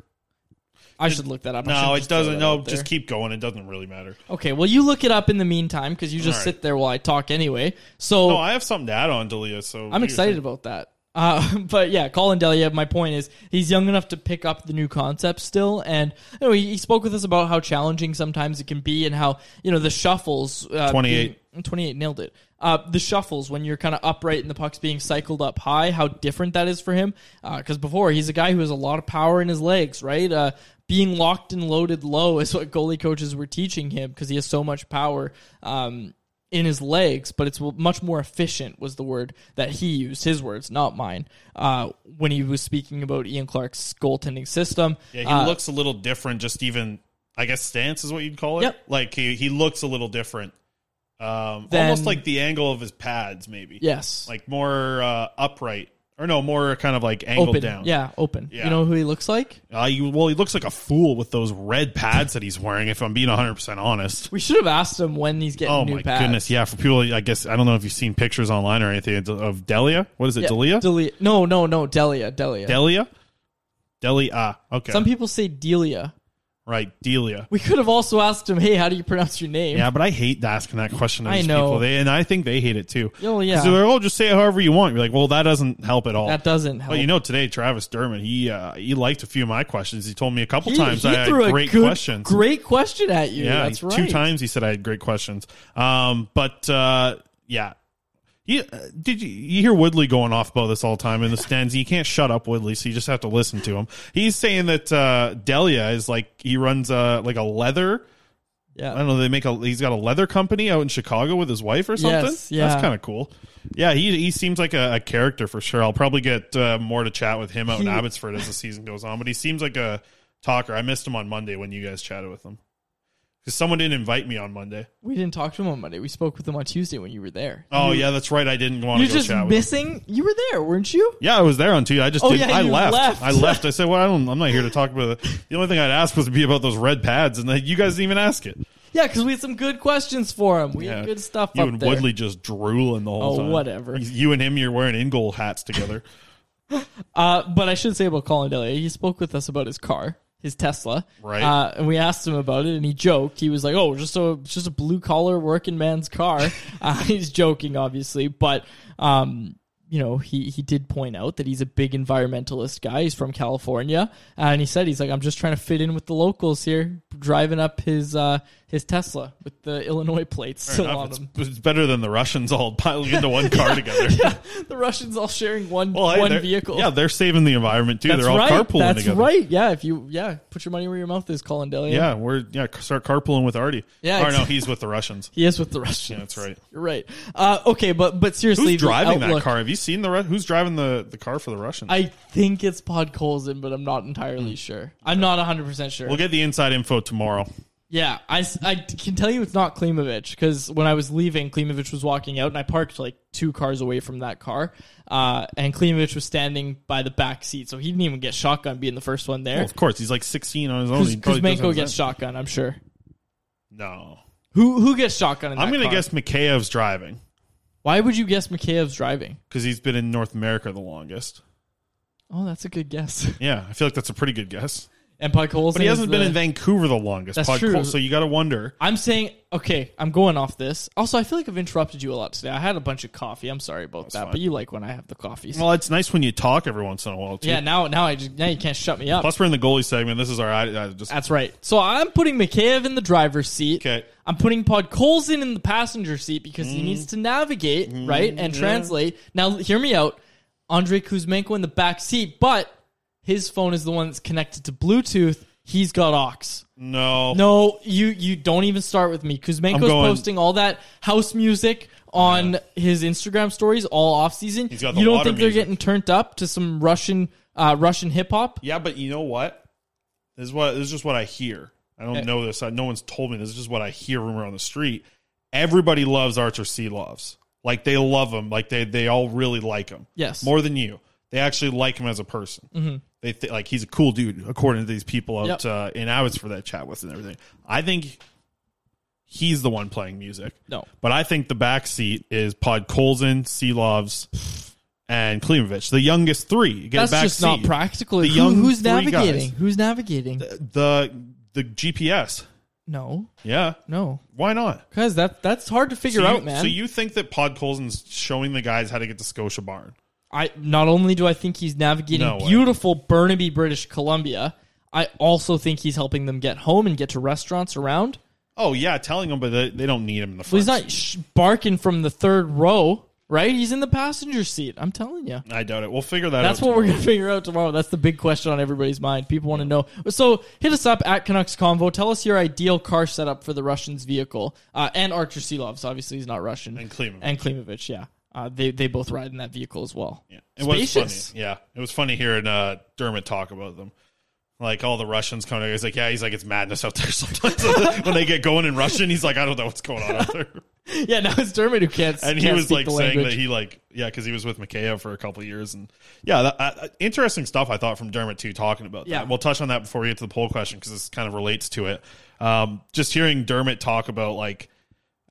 I should look that up. No, it doesn't. No, just keep going. It doesn't really matter. Okay, well, you look it up in the meantime because you just right. sit there while I talk anyway. So No, I have something to add on Delia. So I'm excited about that. Uh, but yeah, Colin Delia, my point is he's young enough to pick up the new concepts still. And you know, he, he spoke with us about how challenging sometimes it can be and how, you know, the shuffles. Uh, 28. being- 28 nailed it. Uh, the shuffles when you're kind of upright and the puck's being cycled up high, how different that is for him. Because before, he's a guy who has a lot of power in his legs, right? Uh, being locked and loaded low is what goalie coaches were teaching him because he has so much power. Um, in his legs, but it's much more efficient was the word that he used, his words, not mine, uh, when he was speaking about Ian Clark's goaltending system. Yeah, he Uh, looks a little different. Just even, I guess, stance is what you'd call it. Yep. Like he he looks a little different. Um, Then- almost like the angle of his pads, maybe. Yes. Like more uh, upright, or no, more kind of like angled open. down. Yeah, open. Yeah. You know who he looks like? Uh, you, well, he looks like a fool with those red pads that he's wearing. If I'm being 100 percent honest. We should have asked him when he's getting Oh new my pads. goodness! Yeah, for people, I guess I don't know if you've seen pictures online or anything of Delia. What is it, Yeah, Delia? Delia. No, no, no. Delia. Delia. Delia. Delia. Okay. Some people say Delia. Right, Delia. We could have also asked him, hey, how do you pronounce your name? Yeah, but I hate asking that question. To I these know. people. They, and I think they hate it too. Oh, yeah. So they're like, oh, just say it however you want. You're like, well, that doesn't help at all. That doesn't help. But you know, today Travis Dermott, he uh, he liked a few of my questions. He told me a couple He- times he I threw had a great good- questions. Great question at you. Yeah, That's right. two times he said I had great questions. Um, but uh, yeah. You, uh, did you, you hear Woodley going off about this all the time in the stands? You can't shut up Woodley, so you just have to listen to him. He's saying that uh, Delia is like he runs uh, like a leather. Yeah, I don't know. They make a. He's got a leather company out in Chicago with his wife or something. Yes, yeah. that's kind of cool. Yeah, he he seems like a, a character for sure. I'll probably get uh, more to chat with him out in Abbotsford as the season goes on. But he seems like a talker. I missed him on Monday when you guys chatted with him because someone didn't invite me on Monday. We didn't talk to him on Monday. We spoke with him on Tuesday when you were there. Oh yeah, that's right. I didn't want to You're go just chat with him. missing. You were there, weren't you? Yeah, I was there on Tuesday. I just Oh, didn't. yeah, I you left. left. I left. I said, "Well, I don't. I'm not here to talk about it." The only thing I'd ask was to be about those red pads, and then you guys didn't even ask it. Yeah, because we had some good questions for him. We Yeah. had good stuff You up and there. Woodley just drooling the whole time. Oh, time. whatever. You and him, you're wearing in goal hats together. Uh, but I should say about Colin Delia, he spoke with us about his car, his Tesla. Right. Uh, and we asked him about it, and he joked. He was like, "Oh, just a just a blue collar working man's car." uh, he's joking, obviously, but um, you know, he he did point out that he's a big environmentalist guy. He's from California, and he said he's like, "I'm just trying to fit in with the locals here, driving up his uh, his Tesla with the Illinois plates Fair still enough. on It's, him." it's better than the Russians all piling into one car together. yeah, the Russians all sharing one Well, hey, one vehicle. Yeah, they're saving the environment too. That's they're all right. carpooling That's together. right. Yeah, if you yeah, put your money where your mouth is, Colin Delia. Yeah, we're yeah start carpooling with Artie. Yeah, or no, he's with the Russians. He is with the Russians. Yeah, that's right. You're right. Uh, okay, but but seriously, Who's driving that car? Have you seen the who's driving the the car for the Russians? I think it's Podkolzin, but I'm not entirely sure. I'm not 100 percent sure. We'll get the inside info tomorrow. Yeah, I, I can tell you it's not Klimovich because when I was leaving, Klimovich was walking out and I parked like two cars away from that car. Uh, and Klimovich was standing by the back seat, so he didn't even get shotgun being the first one there. Well, of course, he's like 16 on his own. He probably doesn't Kuzmenko have gets that. shotgun, I'm sure. No. Who who gets shotgun in I'm that going to car? guess Mikheyev's driving Why would you guess Mikheyev's driving? because he's been in North America the longest. Oh, that's a good guess. Yeah, I feel like that's a pretty good guess. And Podkolzin But he hasn't been in Vancouver the longest. That's Pod true. Col- so you got to wonder. I'm saying, okay, I'm going off this. Also, I feel like I've interrupted you a lot today. I had a bunch of coffee. I'm sorry about that, but you like when I have the coffees. Well, it's nice when you talk every once in a while too. yeah, now now I just now you can't shut me up. Plus, we're in the goalie segment. This is our I, I just That's right. So I'm putting Mikheyev in the driver's seat. Okay. I'm putting Pod Podkolzin in the passenger seat because he Mm. needs to navigate, right, and yeah. translate. Now, hear me out. Andrei Kuzmenko in the back seat, but his phone is the one that's connected to Bluetooth. He's got aux. no. No, you you don't even start with me. Kuzmenko's going- posting all that house music on his Instagram stories all off season. He's got the you don't water think they're music. getting turned up to some Russian uh, Russian hip hop? Yeah, but you know what? This is what this is just what I hear. I don't know this. I- No one's told me. This is just what I hear rumor on the street. Everybody loves Arturs Silovs. Like they love him. Like they they all really like him. Yes. more than you. They actually like him as a person. They th- like he's a cool dude according to these people out. Yep. Uh, and I was for that chat with and everything. I think he's the one playing music. No. but I think the back seat is Pod Colson, Silovs, and Klimovich, the youngest three. Get That's back just not practical. The Who- young who's navigating? guys. Who's navigating? The the GPS. No, Yeah. no. Why not? Because that that's hard to figure so you, out, man. So you think that Podkolzin's showing the guys how to get to Scotia Barn? I not only do I think he's navigating No beautiful Burnaby, British Columbia, I also think he's helping them get home and get to restaurants around. Oh yeah, telling them, but they, they don't need him in the front. he's not sh- barking from the third row, right? He's in the passenger seat. I'm telling you. I doubt it. We'll figure that out. That's out. what we're gonna figure out tomorrow. That's the big question on everybody's mind. People want to know. So hit us up at Canucks Convo. Tell us your ideal car setup for the Russians' vehicle, uh, and Arturs Silovs. Obviously, he's not Russian. And Klimovich. And Klimovich, yeah. Uh, they they both ride in that vehicle as well. Yeah, It was funny. Yeah, it was funny hearing uh, Dermott talk about them. Like all the Russians coming, he's like, yeah, he's like, it's madness out there sometimes when they get going in Russian. He's like, I don't know what's going on out there. yeah, now it's Dermott who can't. and he can't was like saying language. that he like yeah because he was with Mikheyev for a couple of years and yeah that, uh, interesting stuff I thought from Dermott too talking about Yeah. that. We'll touch on that before we get to the poll question because this kind of relates to it. Um, just hearing Dermott talk about like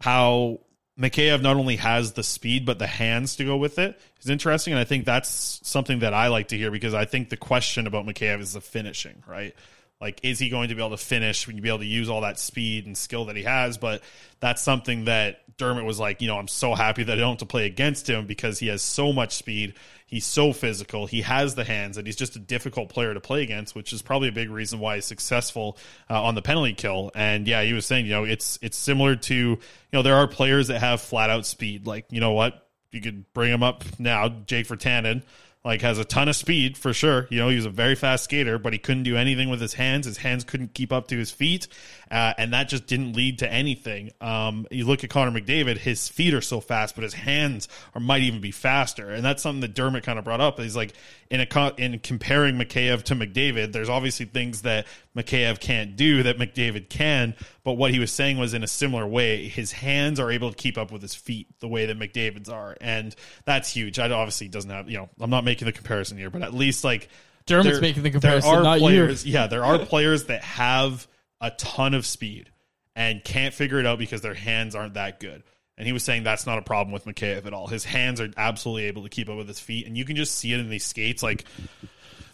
how Mikheyev not only has the speed but the hands to go with it is interesting and I think that's something that I like to hear because I think the question about Mikheyev is the finishing right. Like, is he going to be able to finish? When you be able to use all that speed and skill that he has? But that's something that Dermott was like, you know, I'm so happy that I don't have to play against him because he has so much speed. He's so physical. He has the hands, and he's just a difficult player to play against, which is probably a big reason why he's successful uh, on the penalty kill. And yeah, he was saying, you know, it's it's similar to, you know, there are players that have flat out speed. Like, you know what, you could bring him up now, Jake Virtanen like has a ton of speed for sure. You know, he was a very fast skater, but he couldn't do anything with his hands. His hands couldn't keep up to his feet, uh, and that just didn't lead to anything. Um, you look at Connor McDavid; his feet are so fast, but his hands are might even be faster, and that's something that Dermott kind of brought up. He's like in a in comparing Mikheyev to McDavid, there's obviously things that Mikheyev can't do that McDavid can, but what he was saying was in a similar way, his hands are able to keep up with his feet the way that McDavid's are, and that's huge. I obviously doesn't have you know I'm not making the comparison here, but at least like Dermott's there- making the comparison. there are not you. players, yeah, there are players that have a ton of speed and can't figure it out because their hands aren't that good. And he was saying that's not a problem with Mikheyev at all. His hands are absolutely able to keep up with his feet, and you can just see it in these skates. Like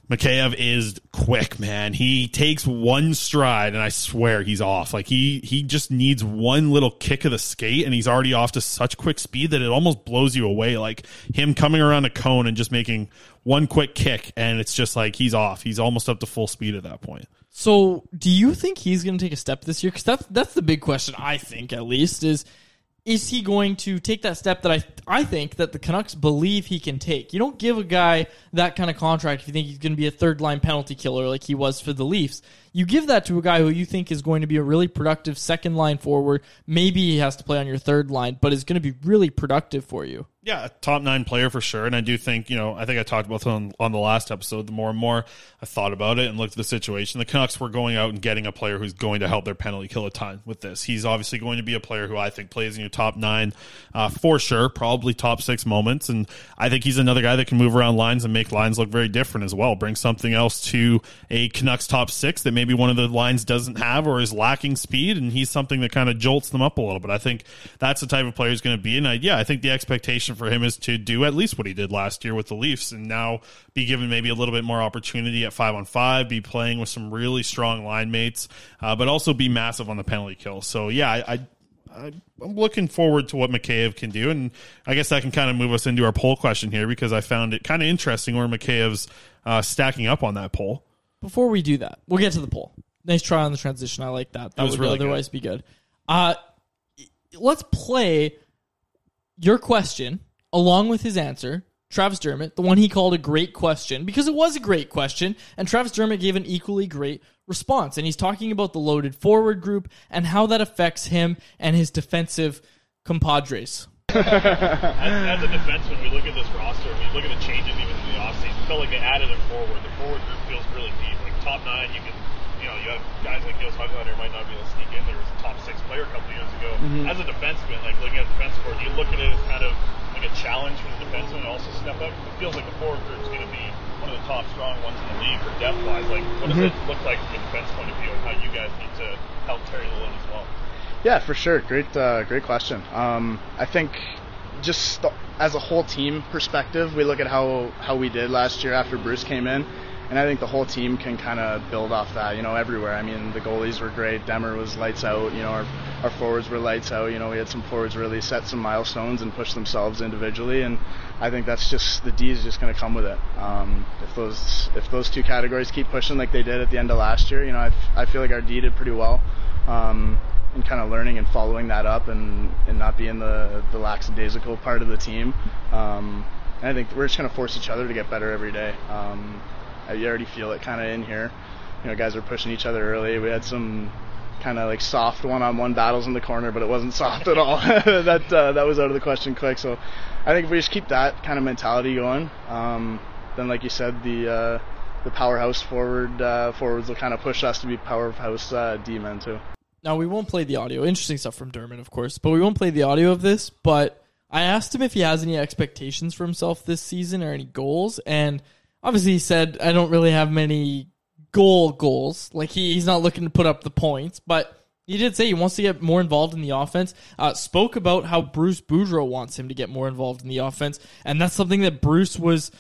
Mikheyev is quick, man. He takes one stride, and I swear he's off. Like he he just needs one little kick of the skate, and he's already off to such quick speed that it almost blows you away. Like him coming around a cone and just making one quick kick, and it's just like he's off. He's almost up to full speed at that point. So, do you think he's going to take a step this year? Because that's that's the big question. I think, at least, is is he going to take that step that I I think that the Canucks believe he can take? You don't give a guy that kind of contract if you think he's going to be a third line penalty killer like he was for the Leafs. You give that to a guy who you think is going to be a really productive second line forward. Maybe he has to play on your third line, but is going to be really productive for you. Yeah, top nine player for sure. And I do think, you know, I think I talked about on, on the last episode. The more and more I thought about it and looked at the situation, the Canucks were going out and getting a player who's going to help their penalty kill a ton with this. He's obviously going to be a player who I think plays in your top nine uh, for sure, probably top six moments. And I think he's another guy that can move around lines and make lines look very different as well. Bring something else to a Canucks top six that maybe one of the lines doesn't have or is lacking speed. And he's something that kind of jolts them up a little bit. I think that's the type of player he's going to be. And I, yeah, I think the expectation for him is to do at least what he did last year with the Leafs and now be given maybe a little bit more opportunity at five on five, be playing with some really strong line mates, uh, but also be massive on the penalty kill. So yeah, I, I I'm looking forward to what Mikheyev can do, and I guess that can kind of move us into our poll question here because I found it kind of interesting where Mikheyev's uh, stacking up on that poll. Before we do that, we'll get to the poll. Nice try on the transition. I like that. That was would really otherwise be good. Uh, let's play your question along with his answer. Travis Dermott, the one he called a great question, because it was a great question, and Travis Dermott gave an equally great response. And he's talking about the loaded forward group and how that affects him and his defensive compadres. as, as a defenseman, we look at this roster we look at the changes even in the offseason. It felt like they added a forward. The forward group feels really deep. Like top nine, you can, you know, you have guys like Nils Hoglander might not be able to sneak in there was a top six player a couple years ago. Mhm. As a defenseman, like looking at the defense board, you look at it as kind of like a challenge for the defenseman to also step up? It feels like the forward group is going to be one of the top strong ones in the league for depth wise. Like, what does Mhm. it look like from a defense point of view, and how you guys need to help Terry Lalonde as well? Yeah, for sure. Great, uh, great question. Um, I think just th- as a whole team perspective, we look at how how we did last year after Bruce came in, and I think the whole team can kind of build off that. You know, everywhere. I mean, the goalies were great. Demer was lights out. You know, our our forwards were lights out. You know, we had some forwards really set some milestones and push themselves individually, and I think that's just the D is just going to come with it. Um, if those if those two categories keep pushing like they did at the end of last year, you know, I, f- I feel like our D did pretty well. Um, and kind of learning and following that up and, and not being the, the lackadaisical part of the team. Um, and I think we're just going to force each other to get better every day. Um, I you already feel it kind of in here. You know, guys are pushing each other early. We had some kind of like soft one-on-one battles in the corner, but it wasn't soft at all. that uh, that was out of the question quick. So I think if we just keep that kind of mentality going, um, then like you said, the uh, the powerhouse forward uh, forwards will kind of push us to be powerhouse uh, D-men too. Now we won't play the audio. Interesting stuff from Dermott, of course, but we won't play the audio of this. But I asked him if he has any expectations for himself this season or any goals, and obviously he said I don't really have many goal goals. Like he, he's not looking to put up the points, but he did say he wants to get more involved in the offense. Uh, spoke about how Bruce Boudreau wants him to get more involved in the offense, and that's something that Bruce was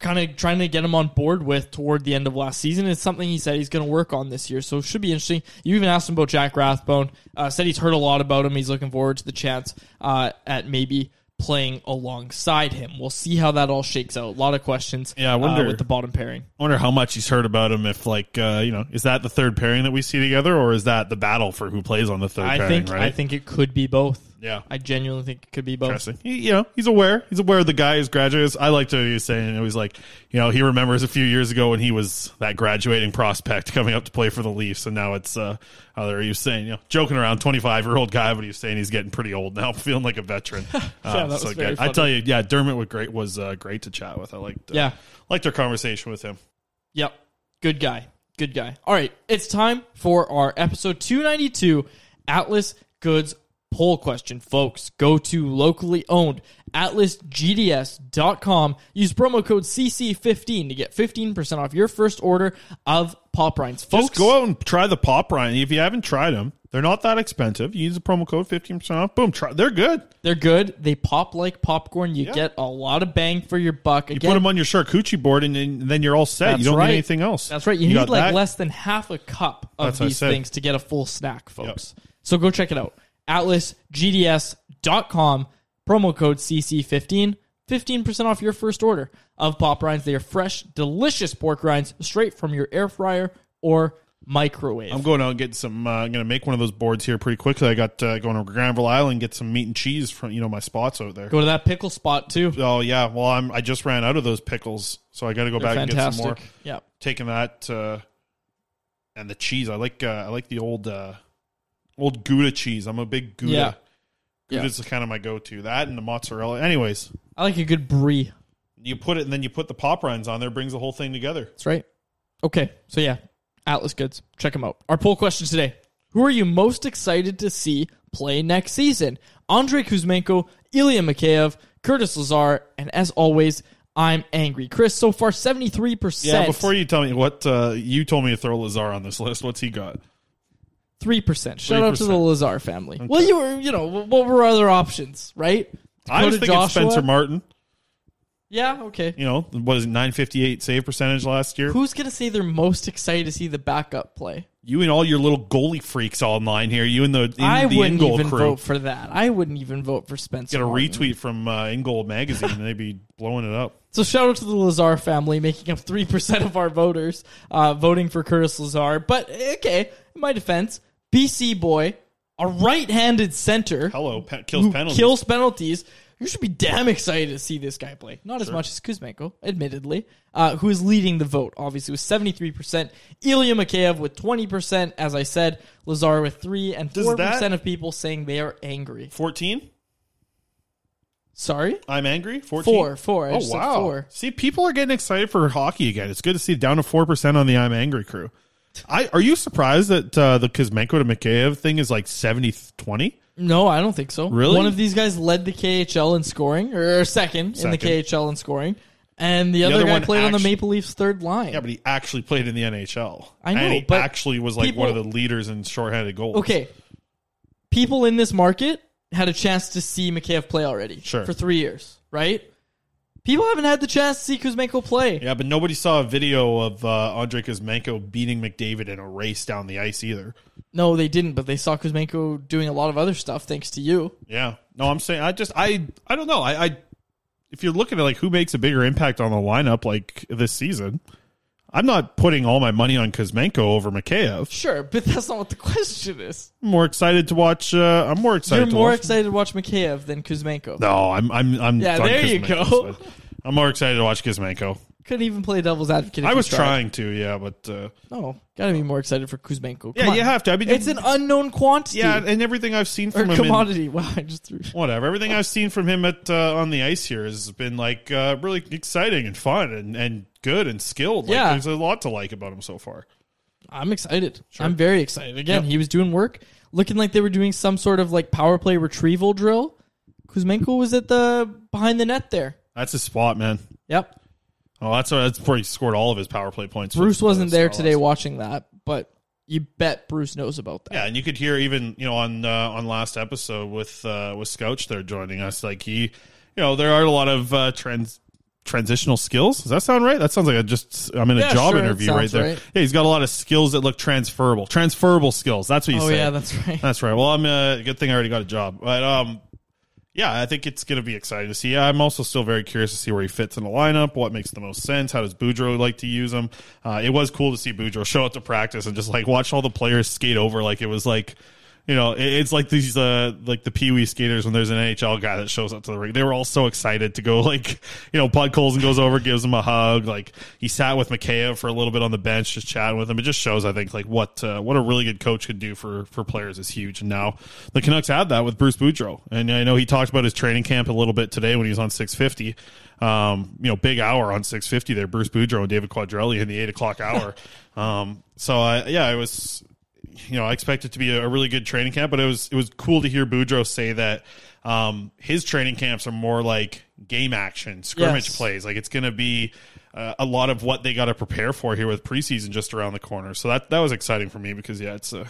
kind of trying to get him on board with toward the end of last season. It's something he said he's going to work on this year, so it should be interesting. You even asked him about Jack Rathbone. Uh, said he's heard a lot about him. He's looking forward to the chance uh, at maybe playing alongside him. We'll see how that all shakes out. A lot of questions. Yeah, I wonder- uh, with the bottom pairing. I wonder how much he's heard about him. If like uh, you know, is that the third pairing that we see together, or is that the battle for who plays on the third I pairing? think right? I think it could be both. Yeah. I genuinely think it could be both. Interesting. He, you know, he's aware. He's aware of the guy who's graduates. I like to he was saying it was like, you know, he remembers a few years ago when he was that graduating prospect coming up to play for the Leafs, and now it's uh, how there he was saying, you know, joking around, twenty five year old guy, but he's saying he's getting pretty old now, feeling like a veteran. Uh, that was so very good. I tell you, yeah, Dermott was great. Was uh, great to chat with. I liked, uh, Yeah. liked our conversation with him. Yep. Good guy. Good guy. All right. It's time for our episode 292 Atlas Goods poll question, folks. Go to locally owned atlasgds.com. Use promo code CC15 to get 15% off your first order of pop rinds. Folks, Just go out and try the pop Ryan. If you haven't tried them, they're not that expensive. You use the promo code fifteen percent off. Boom, try. They're good. they're good. They pop like popcorn. You Yeah. get a lot of bang for your buck. You Again, put them on your charcuterie board, and then, then you're all set. That's you don't right. need anything else. That's right. You, got need like that. less than half a cup of That's what I these said. things to get a full snack, folks. So go check it out. AtlasGDS.com, promo code CC15, 15% off your first order of pop rinds. They are fresh, delicious pork rinds straight from your air fryer or microwave. I'm going out and get some. Uh, I'm going to make one of those boards here pretty quickly. I got uh, going to Granville Island get some meat and cheese from you know my spots out there. Go to that pickle spot too. Oh yeah, well I'm I just ran out of those pickles, so I got to go They're back and get some more. fantastic. Yep. taking that uh, and the cheese. I like uh, I like the old uh, old Gouda cheese. I'm a big Gouda. Yeah. Gouda's kind of my go-to. That and the mozzarella. Anyways, I like a good brie. you put it and then you put the pop rinds on there. Brings the whole thing together. That's right. Okay, so yeah, Atlas Goods. Check them out. Our poll question today: Who are you most excited to see play next season? Andrei Kuzmenko, Ilya Mikheyev, Curtis Lazar, and as always, I'm angry. Chris, so far seventy three percent. Yeah. percent. Before you tell me what uh, you told me to throw Lazar on this list. What's he got? Three percent. Shout out to the 3%. Lazar family. Well, you were, you know, what were other options, right? I was Dakota thinking Joshua? Spencer Martin. Yeah, okay. You know, what is it, 958 save percentage last year? Who's gonna say they're most excited to see the backup play? You and all your little goalie freaks online here. You and the, in, I the wouldn't even crew. vote for that. I wouldn't even vote for Spencer. Get a Martin. retweet from uh, In-Goal magazine and they'd be blowing it up. So shout out to the Lazar family, making up three percent of our voters uh, voting for Curtis Lazar. But okay, in my defense, BC boy, a right-handed center, hello, pe- kills who penalties. kills penalties. You should be damn excited to see this guy play. Not as much as Kuzmenko, admittedly, uh, who is leading the vote. Obviously, with seventy three percent. Ilya Mikheyev with twenty percent. As I said, Lazar with three, and Does four that- percent of people saying they are angry. Fourteen. Sorry, I'm angry. 14? Four, four. I Oh wow! four. See, people are getting excited for hockey again. It's good to see down to four percent on the I'm angry crew. I are you surprised that uh, the Kuzmenko to Mikheyev thing is like 70-20? No, I don't think so. Really? One of these guys led the KHL in scoring, or second, in the KHL in scoring, and the, The other, other guy one played on the Maple Leafs third line. Yeah, but he actually played in the NHL. I know, and he but actually was like one of the leaders in shorthanded goals. Okay, people in this market had a chance to see Mikheyev play already. Sure. for three years, right? People haven't had the chance to see Kuzmenko play. Yeah, but nobody saw a video of uh, Andrei Kuzmenko beating McDavid in a race down the ice either. No, they didn't, but they saw Kuzmenko doing a lot of other stuff thanks to you. Yeah. No, I'm saying I just I I don't know. I, I if you're looking at like who makes a bigger impact on the lineup like this season, I'm not putting all my money on Kuzmenko over Mikheyev. Sure, but that's not what the question is. I'm more excited to watch. Uh, I'm more excited. You're to more watch. excited to watch Mikheyev than Kuzmenko. No, I'm I'm I'm. Yeah, there you go. I'm more excited to watch Kuzmenko. Couldn't even play devil's advocate. if I you was tried. trying to, yeah, but uh, No, gotta be more excited for Kuzmenko. Yeah, Come on. you have to. I mean, it's an unknown quantity. yeah, and everything I've seen or from him, in- commodity. wow, I just threw. whatever. Everything I've seen from him at uh, on the ice here has been like uh, really exciting and fun and, and good and skilled. Like, Yeah. there's a lot to like about him so far. I'm excited. I'm very excited. Again, Yep. he was doing work, looking like they were doing some sort of like power play retrieval drill. Kuzmenko was at the behind the net there. That's his spot, man. Yep. Oh, that's that's where he scored all of his power play points. Bruce uh, wasn't there today watching that, but you bet Bruce knows about that. Yeah, and you could hear even you know on uh, on last episode with uh, with Scouch there joining us, like he, you know, there are a lot of uh, trans transitional skills. Does that sound right? That sounds like I just I'm in a Yeah, job sure, interview right there. right. Yeah, he's got a lot of skills that look transferable. Transferable skills. That's what you Oh, say. yeah, that's right. That's right. Well, I'm a good thing I already got a job, but um. Yeah, I think it's going to be exciting to see. I'm also still very curious to see where he fits in the lineup. What makes the most sense? How does Boudreau like to use him? Uh, it was cool to see Boudreau show up to practice and just like watch all the players skate over like it was like you know, it- it's like these, uh, like the Pee Wee skaters when there's an NHL guy that shows up to the ring. They were all so excited to go, like, you know, Podkolzin goes over, gives him a hug. Like, he sat with Mikheyev for a little bit on the bench, just chatting with him. It just shows, I think, like, what, uh, what a really good coach could do for, for players is huge. And now the Canucks had that with Bruce Boudreau. And I know he talked about his training camp a little bit today when he was on 650. Um, you know, big hour on 650 there, Bruce Boudreau and David Quadrelli in the eight o'clock hour. um, so I, yeah, it was, you know, I expect it to be a, a really good training camp, but it was it was cool to hear Boudreau say that um, his training camps are more like game action, scrimmage Yes. plays. Like it's going to be uh, a lot of what they got to prepare for here with preseason just around the corner. So that that was exciting for me because yeah, it's uh,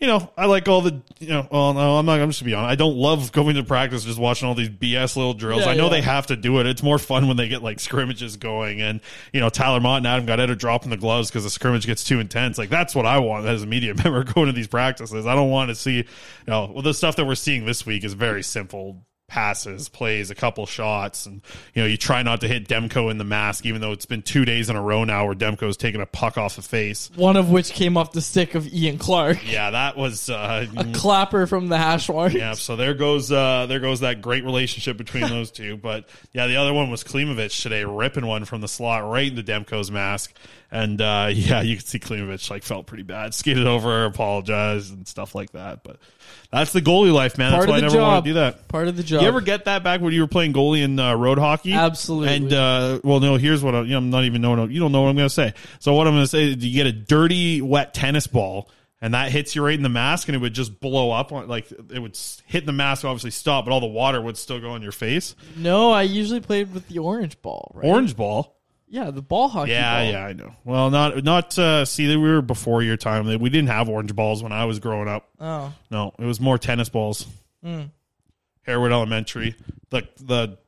you know, I like all the, you know, well, no, I'm not, I'm just gonna be honest. I don't love going to practice just watching all these BS little drills. Yeah, I know yeah. they have to do it. It's more fun when they get like scrimmages going and, you know, Tyler Mott and Adam got out dropping the gloves because the scrimmage gets too intense. Like that's what I want as a media member going to these practices. I don't want to see, you know, well, the stuff that we're seeing this week is very simple passes, plays, a couple shots, and you know you try not to hit Demko in the mask, even though it's been two days in a row now where Demko's taking a puck off the face. One of which came off the stick of Ian Clark. Yeah, that was uh, A clapper from the hash marks. yeah. So there goes uh, there goes that great relationship between those two. But yeah, the other one was Klimovich today, ripping one from the slot right into Demko's mask, and uh, yeah, you could see Klimovich like felt pretty bad, skated over, apologized, and stuff like that. But that's the goalie life, man. Part that's why I never want job. to do that. Part of the job. You ever get that back when you were playing goalie in uh, road hockey? Absolutely. And uh, well, no. Here's what I, you know, I'm not even knowing. You don't know what I'm going to say. So what I'm going to say is, you get a dirty, wet tennis ball, and that hits you right in the mask, and it would just blow up. On, like it would hit the mask, obviously stop, but all the water would still go on your face. No, I usually played with the orange ball, right? Orange ball. Yeah, the ball hockey Yeah, ball. yeah, I know. Well, not not. Uh, see, that we were before your time. We didn't have orange balls when I was growing up. Oh. no, it was more tennis balls. Hmm. Harewood Elementary. The the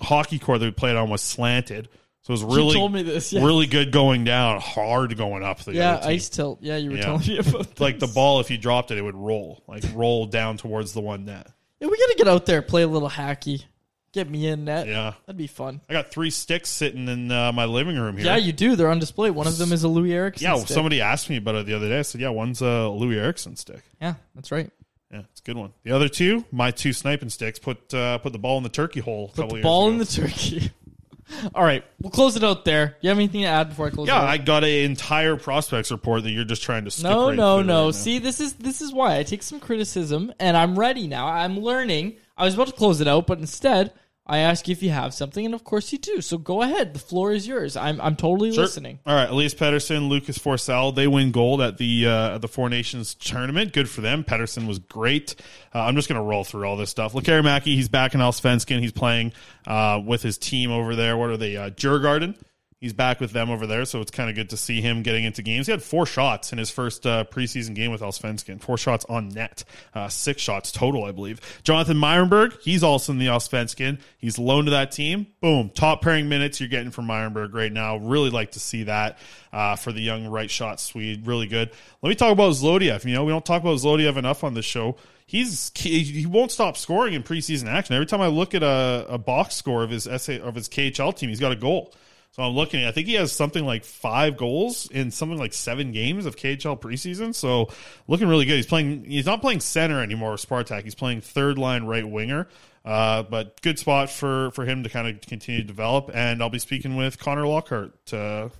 hockey court that we played on was slanted, so it was really told me this, yeah. really good going down, hard going up. The Yeah, ice tilt. Yeah, you were Yeah. telling me about like the ball. If you dropped it, it would roll, like roll down towards the one net. Yeah, we got to get out there, play a little hacky. Get me in net. Yeah. That'd be fun. I got three sticks sitting in uh, my living room here. Yeah, you do. They're on display. One of them is a Loui Eriksson. Yeah, stick. somebody asked me about it the other day. I said, "Yeah, one's a Loui Eriksson stick." Yeah, that's right. Yeah, it's a good one. The other two, my two sniping sticks, put uh, put the ball in the turkey hole. A Put the ball ago. in the turkey. All right, we'll close it out there. You have anything to add before I close? Yeah, it out? I got an entire prospects report that you're just trying to skip. No, right no, no. right. See, this is this is why I take some criticism, and I'm ready now. I'm learning. I was about to close it out, but instead, I ask you if you have something, and of course you do. So go ahead. The floor is yours. I'm I'm totally Sure. listening. All right, Elias Pettersson, Lucas Forsell, they win gold at the uh, at the Four Nations tournament. Good for them. Pettersson was great. Uh, I'm just going to roll through all this stuff. Lakari Mackey, he's back in Allsvenskan. He's playing uh, with his team over there. What are they? Uh, Djurgården. He's back with them over there, so it's kind of good to see him getting into games. He had four shots in his first uh, preseason game with Allsvenskan. Four shots on net, uh, six shots total, I believe. Jonathan Myrenberg, he's also in the Allsvenskan. He's loaned to that team. Boom, top pairing minutes you're getting from Myrenberg right now. Really like to see that uh, for the young right shot Swede. Really good. Let me talk about Zlodeyev. You know, we don't talk about Zlodeyev enough on this show. He's he won't stop scoring in preseason action. Every time I look at a, a box score of his SA, of his KHL team, he's got a goal. So I'm looking. I think he has something like five goals in something like seven games of KHL preseason. So looking really good. He's playing. He's not playing center anymore. Spartak. He's playing third line right winger. Uh, but good spot for for him to kind of continue to develop. And I'll be speaking with Connor Lockhart. Uh,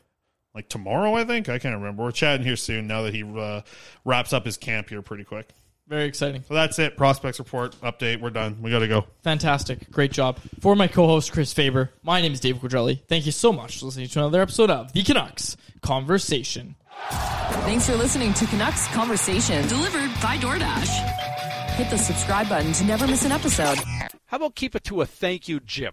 like tomorrow, I think. I can't remember. We're chatting here soon now that he uh, wraps up his camp here pretty quick. Very exciting. So that's it. Prospects report update. We're done. We got to go. Fantastic. Great job. For my co host, Chris Faber, my name is Dave Quadrelli. Thank you so much for listening to another episode of The Canucks Conversation. Thanks for listening to Canucks Conversation, delivered by DoorDash. Hit the subscribe button to never miss an episode. How about keep it to a thank you, Jim?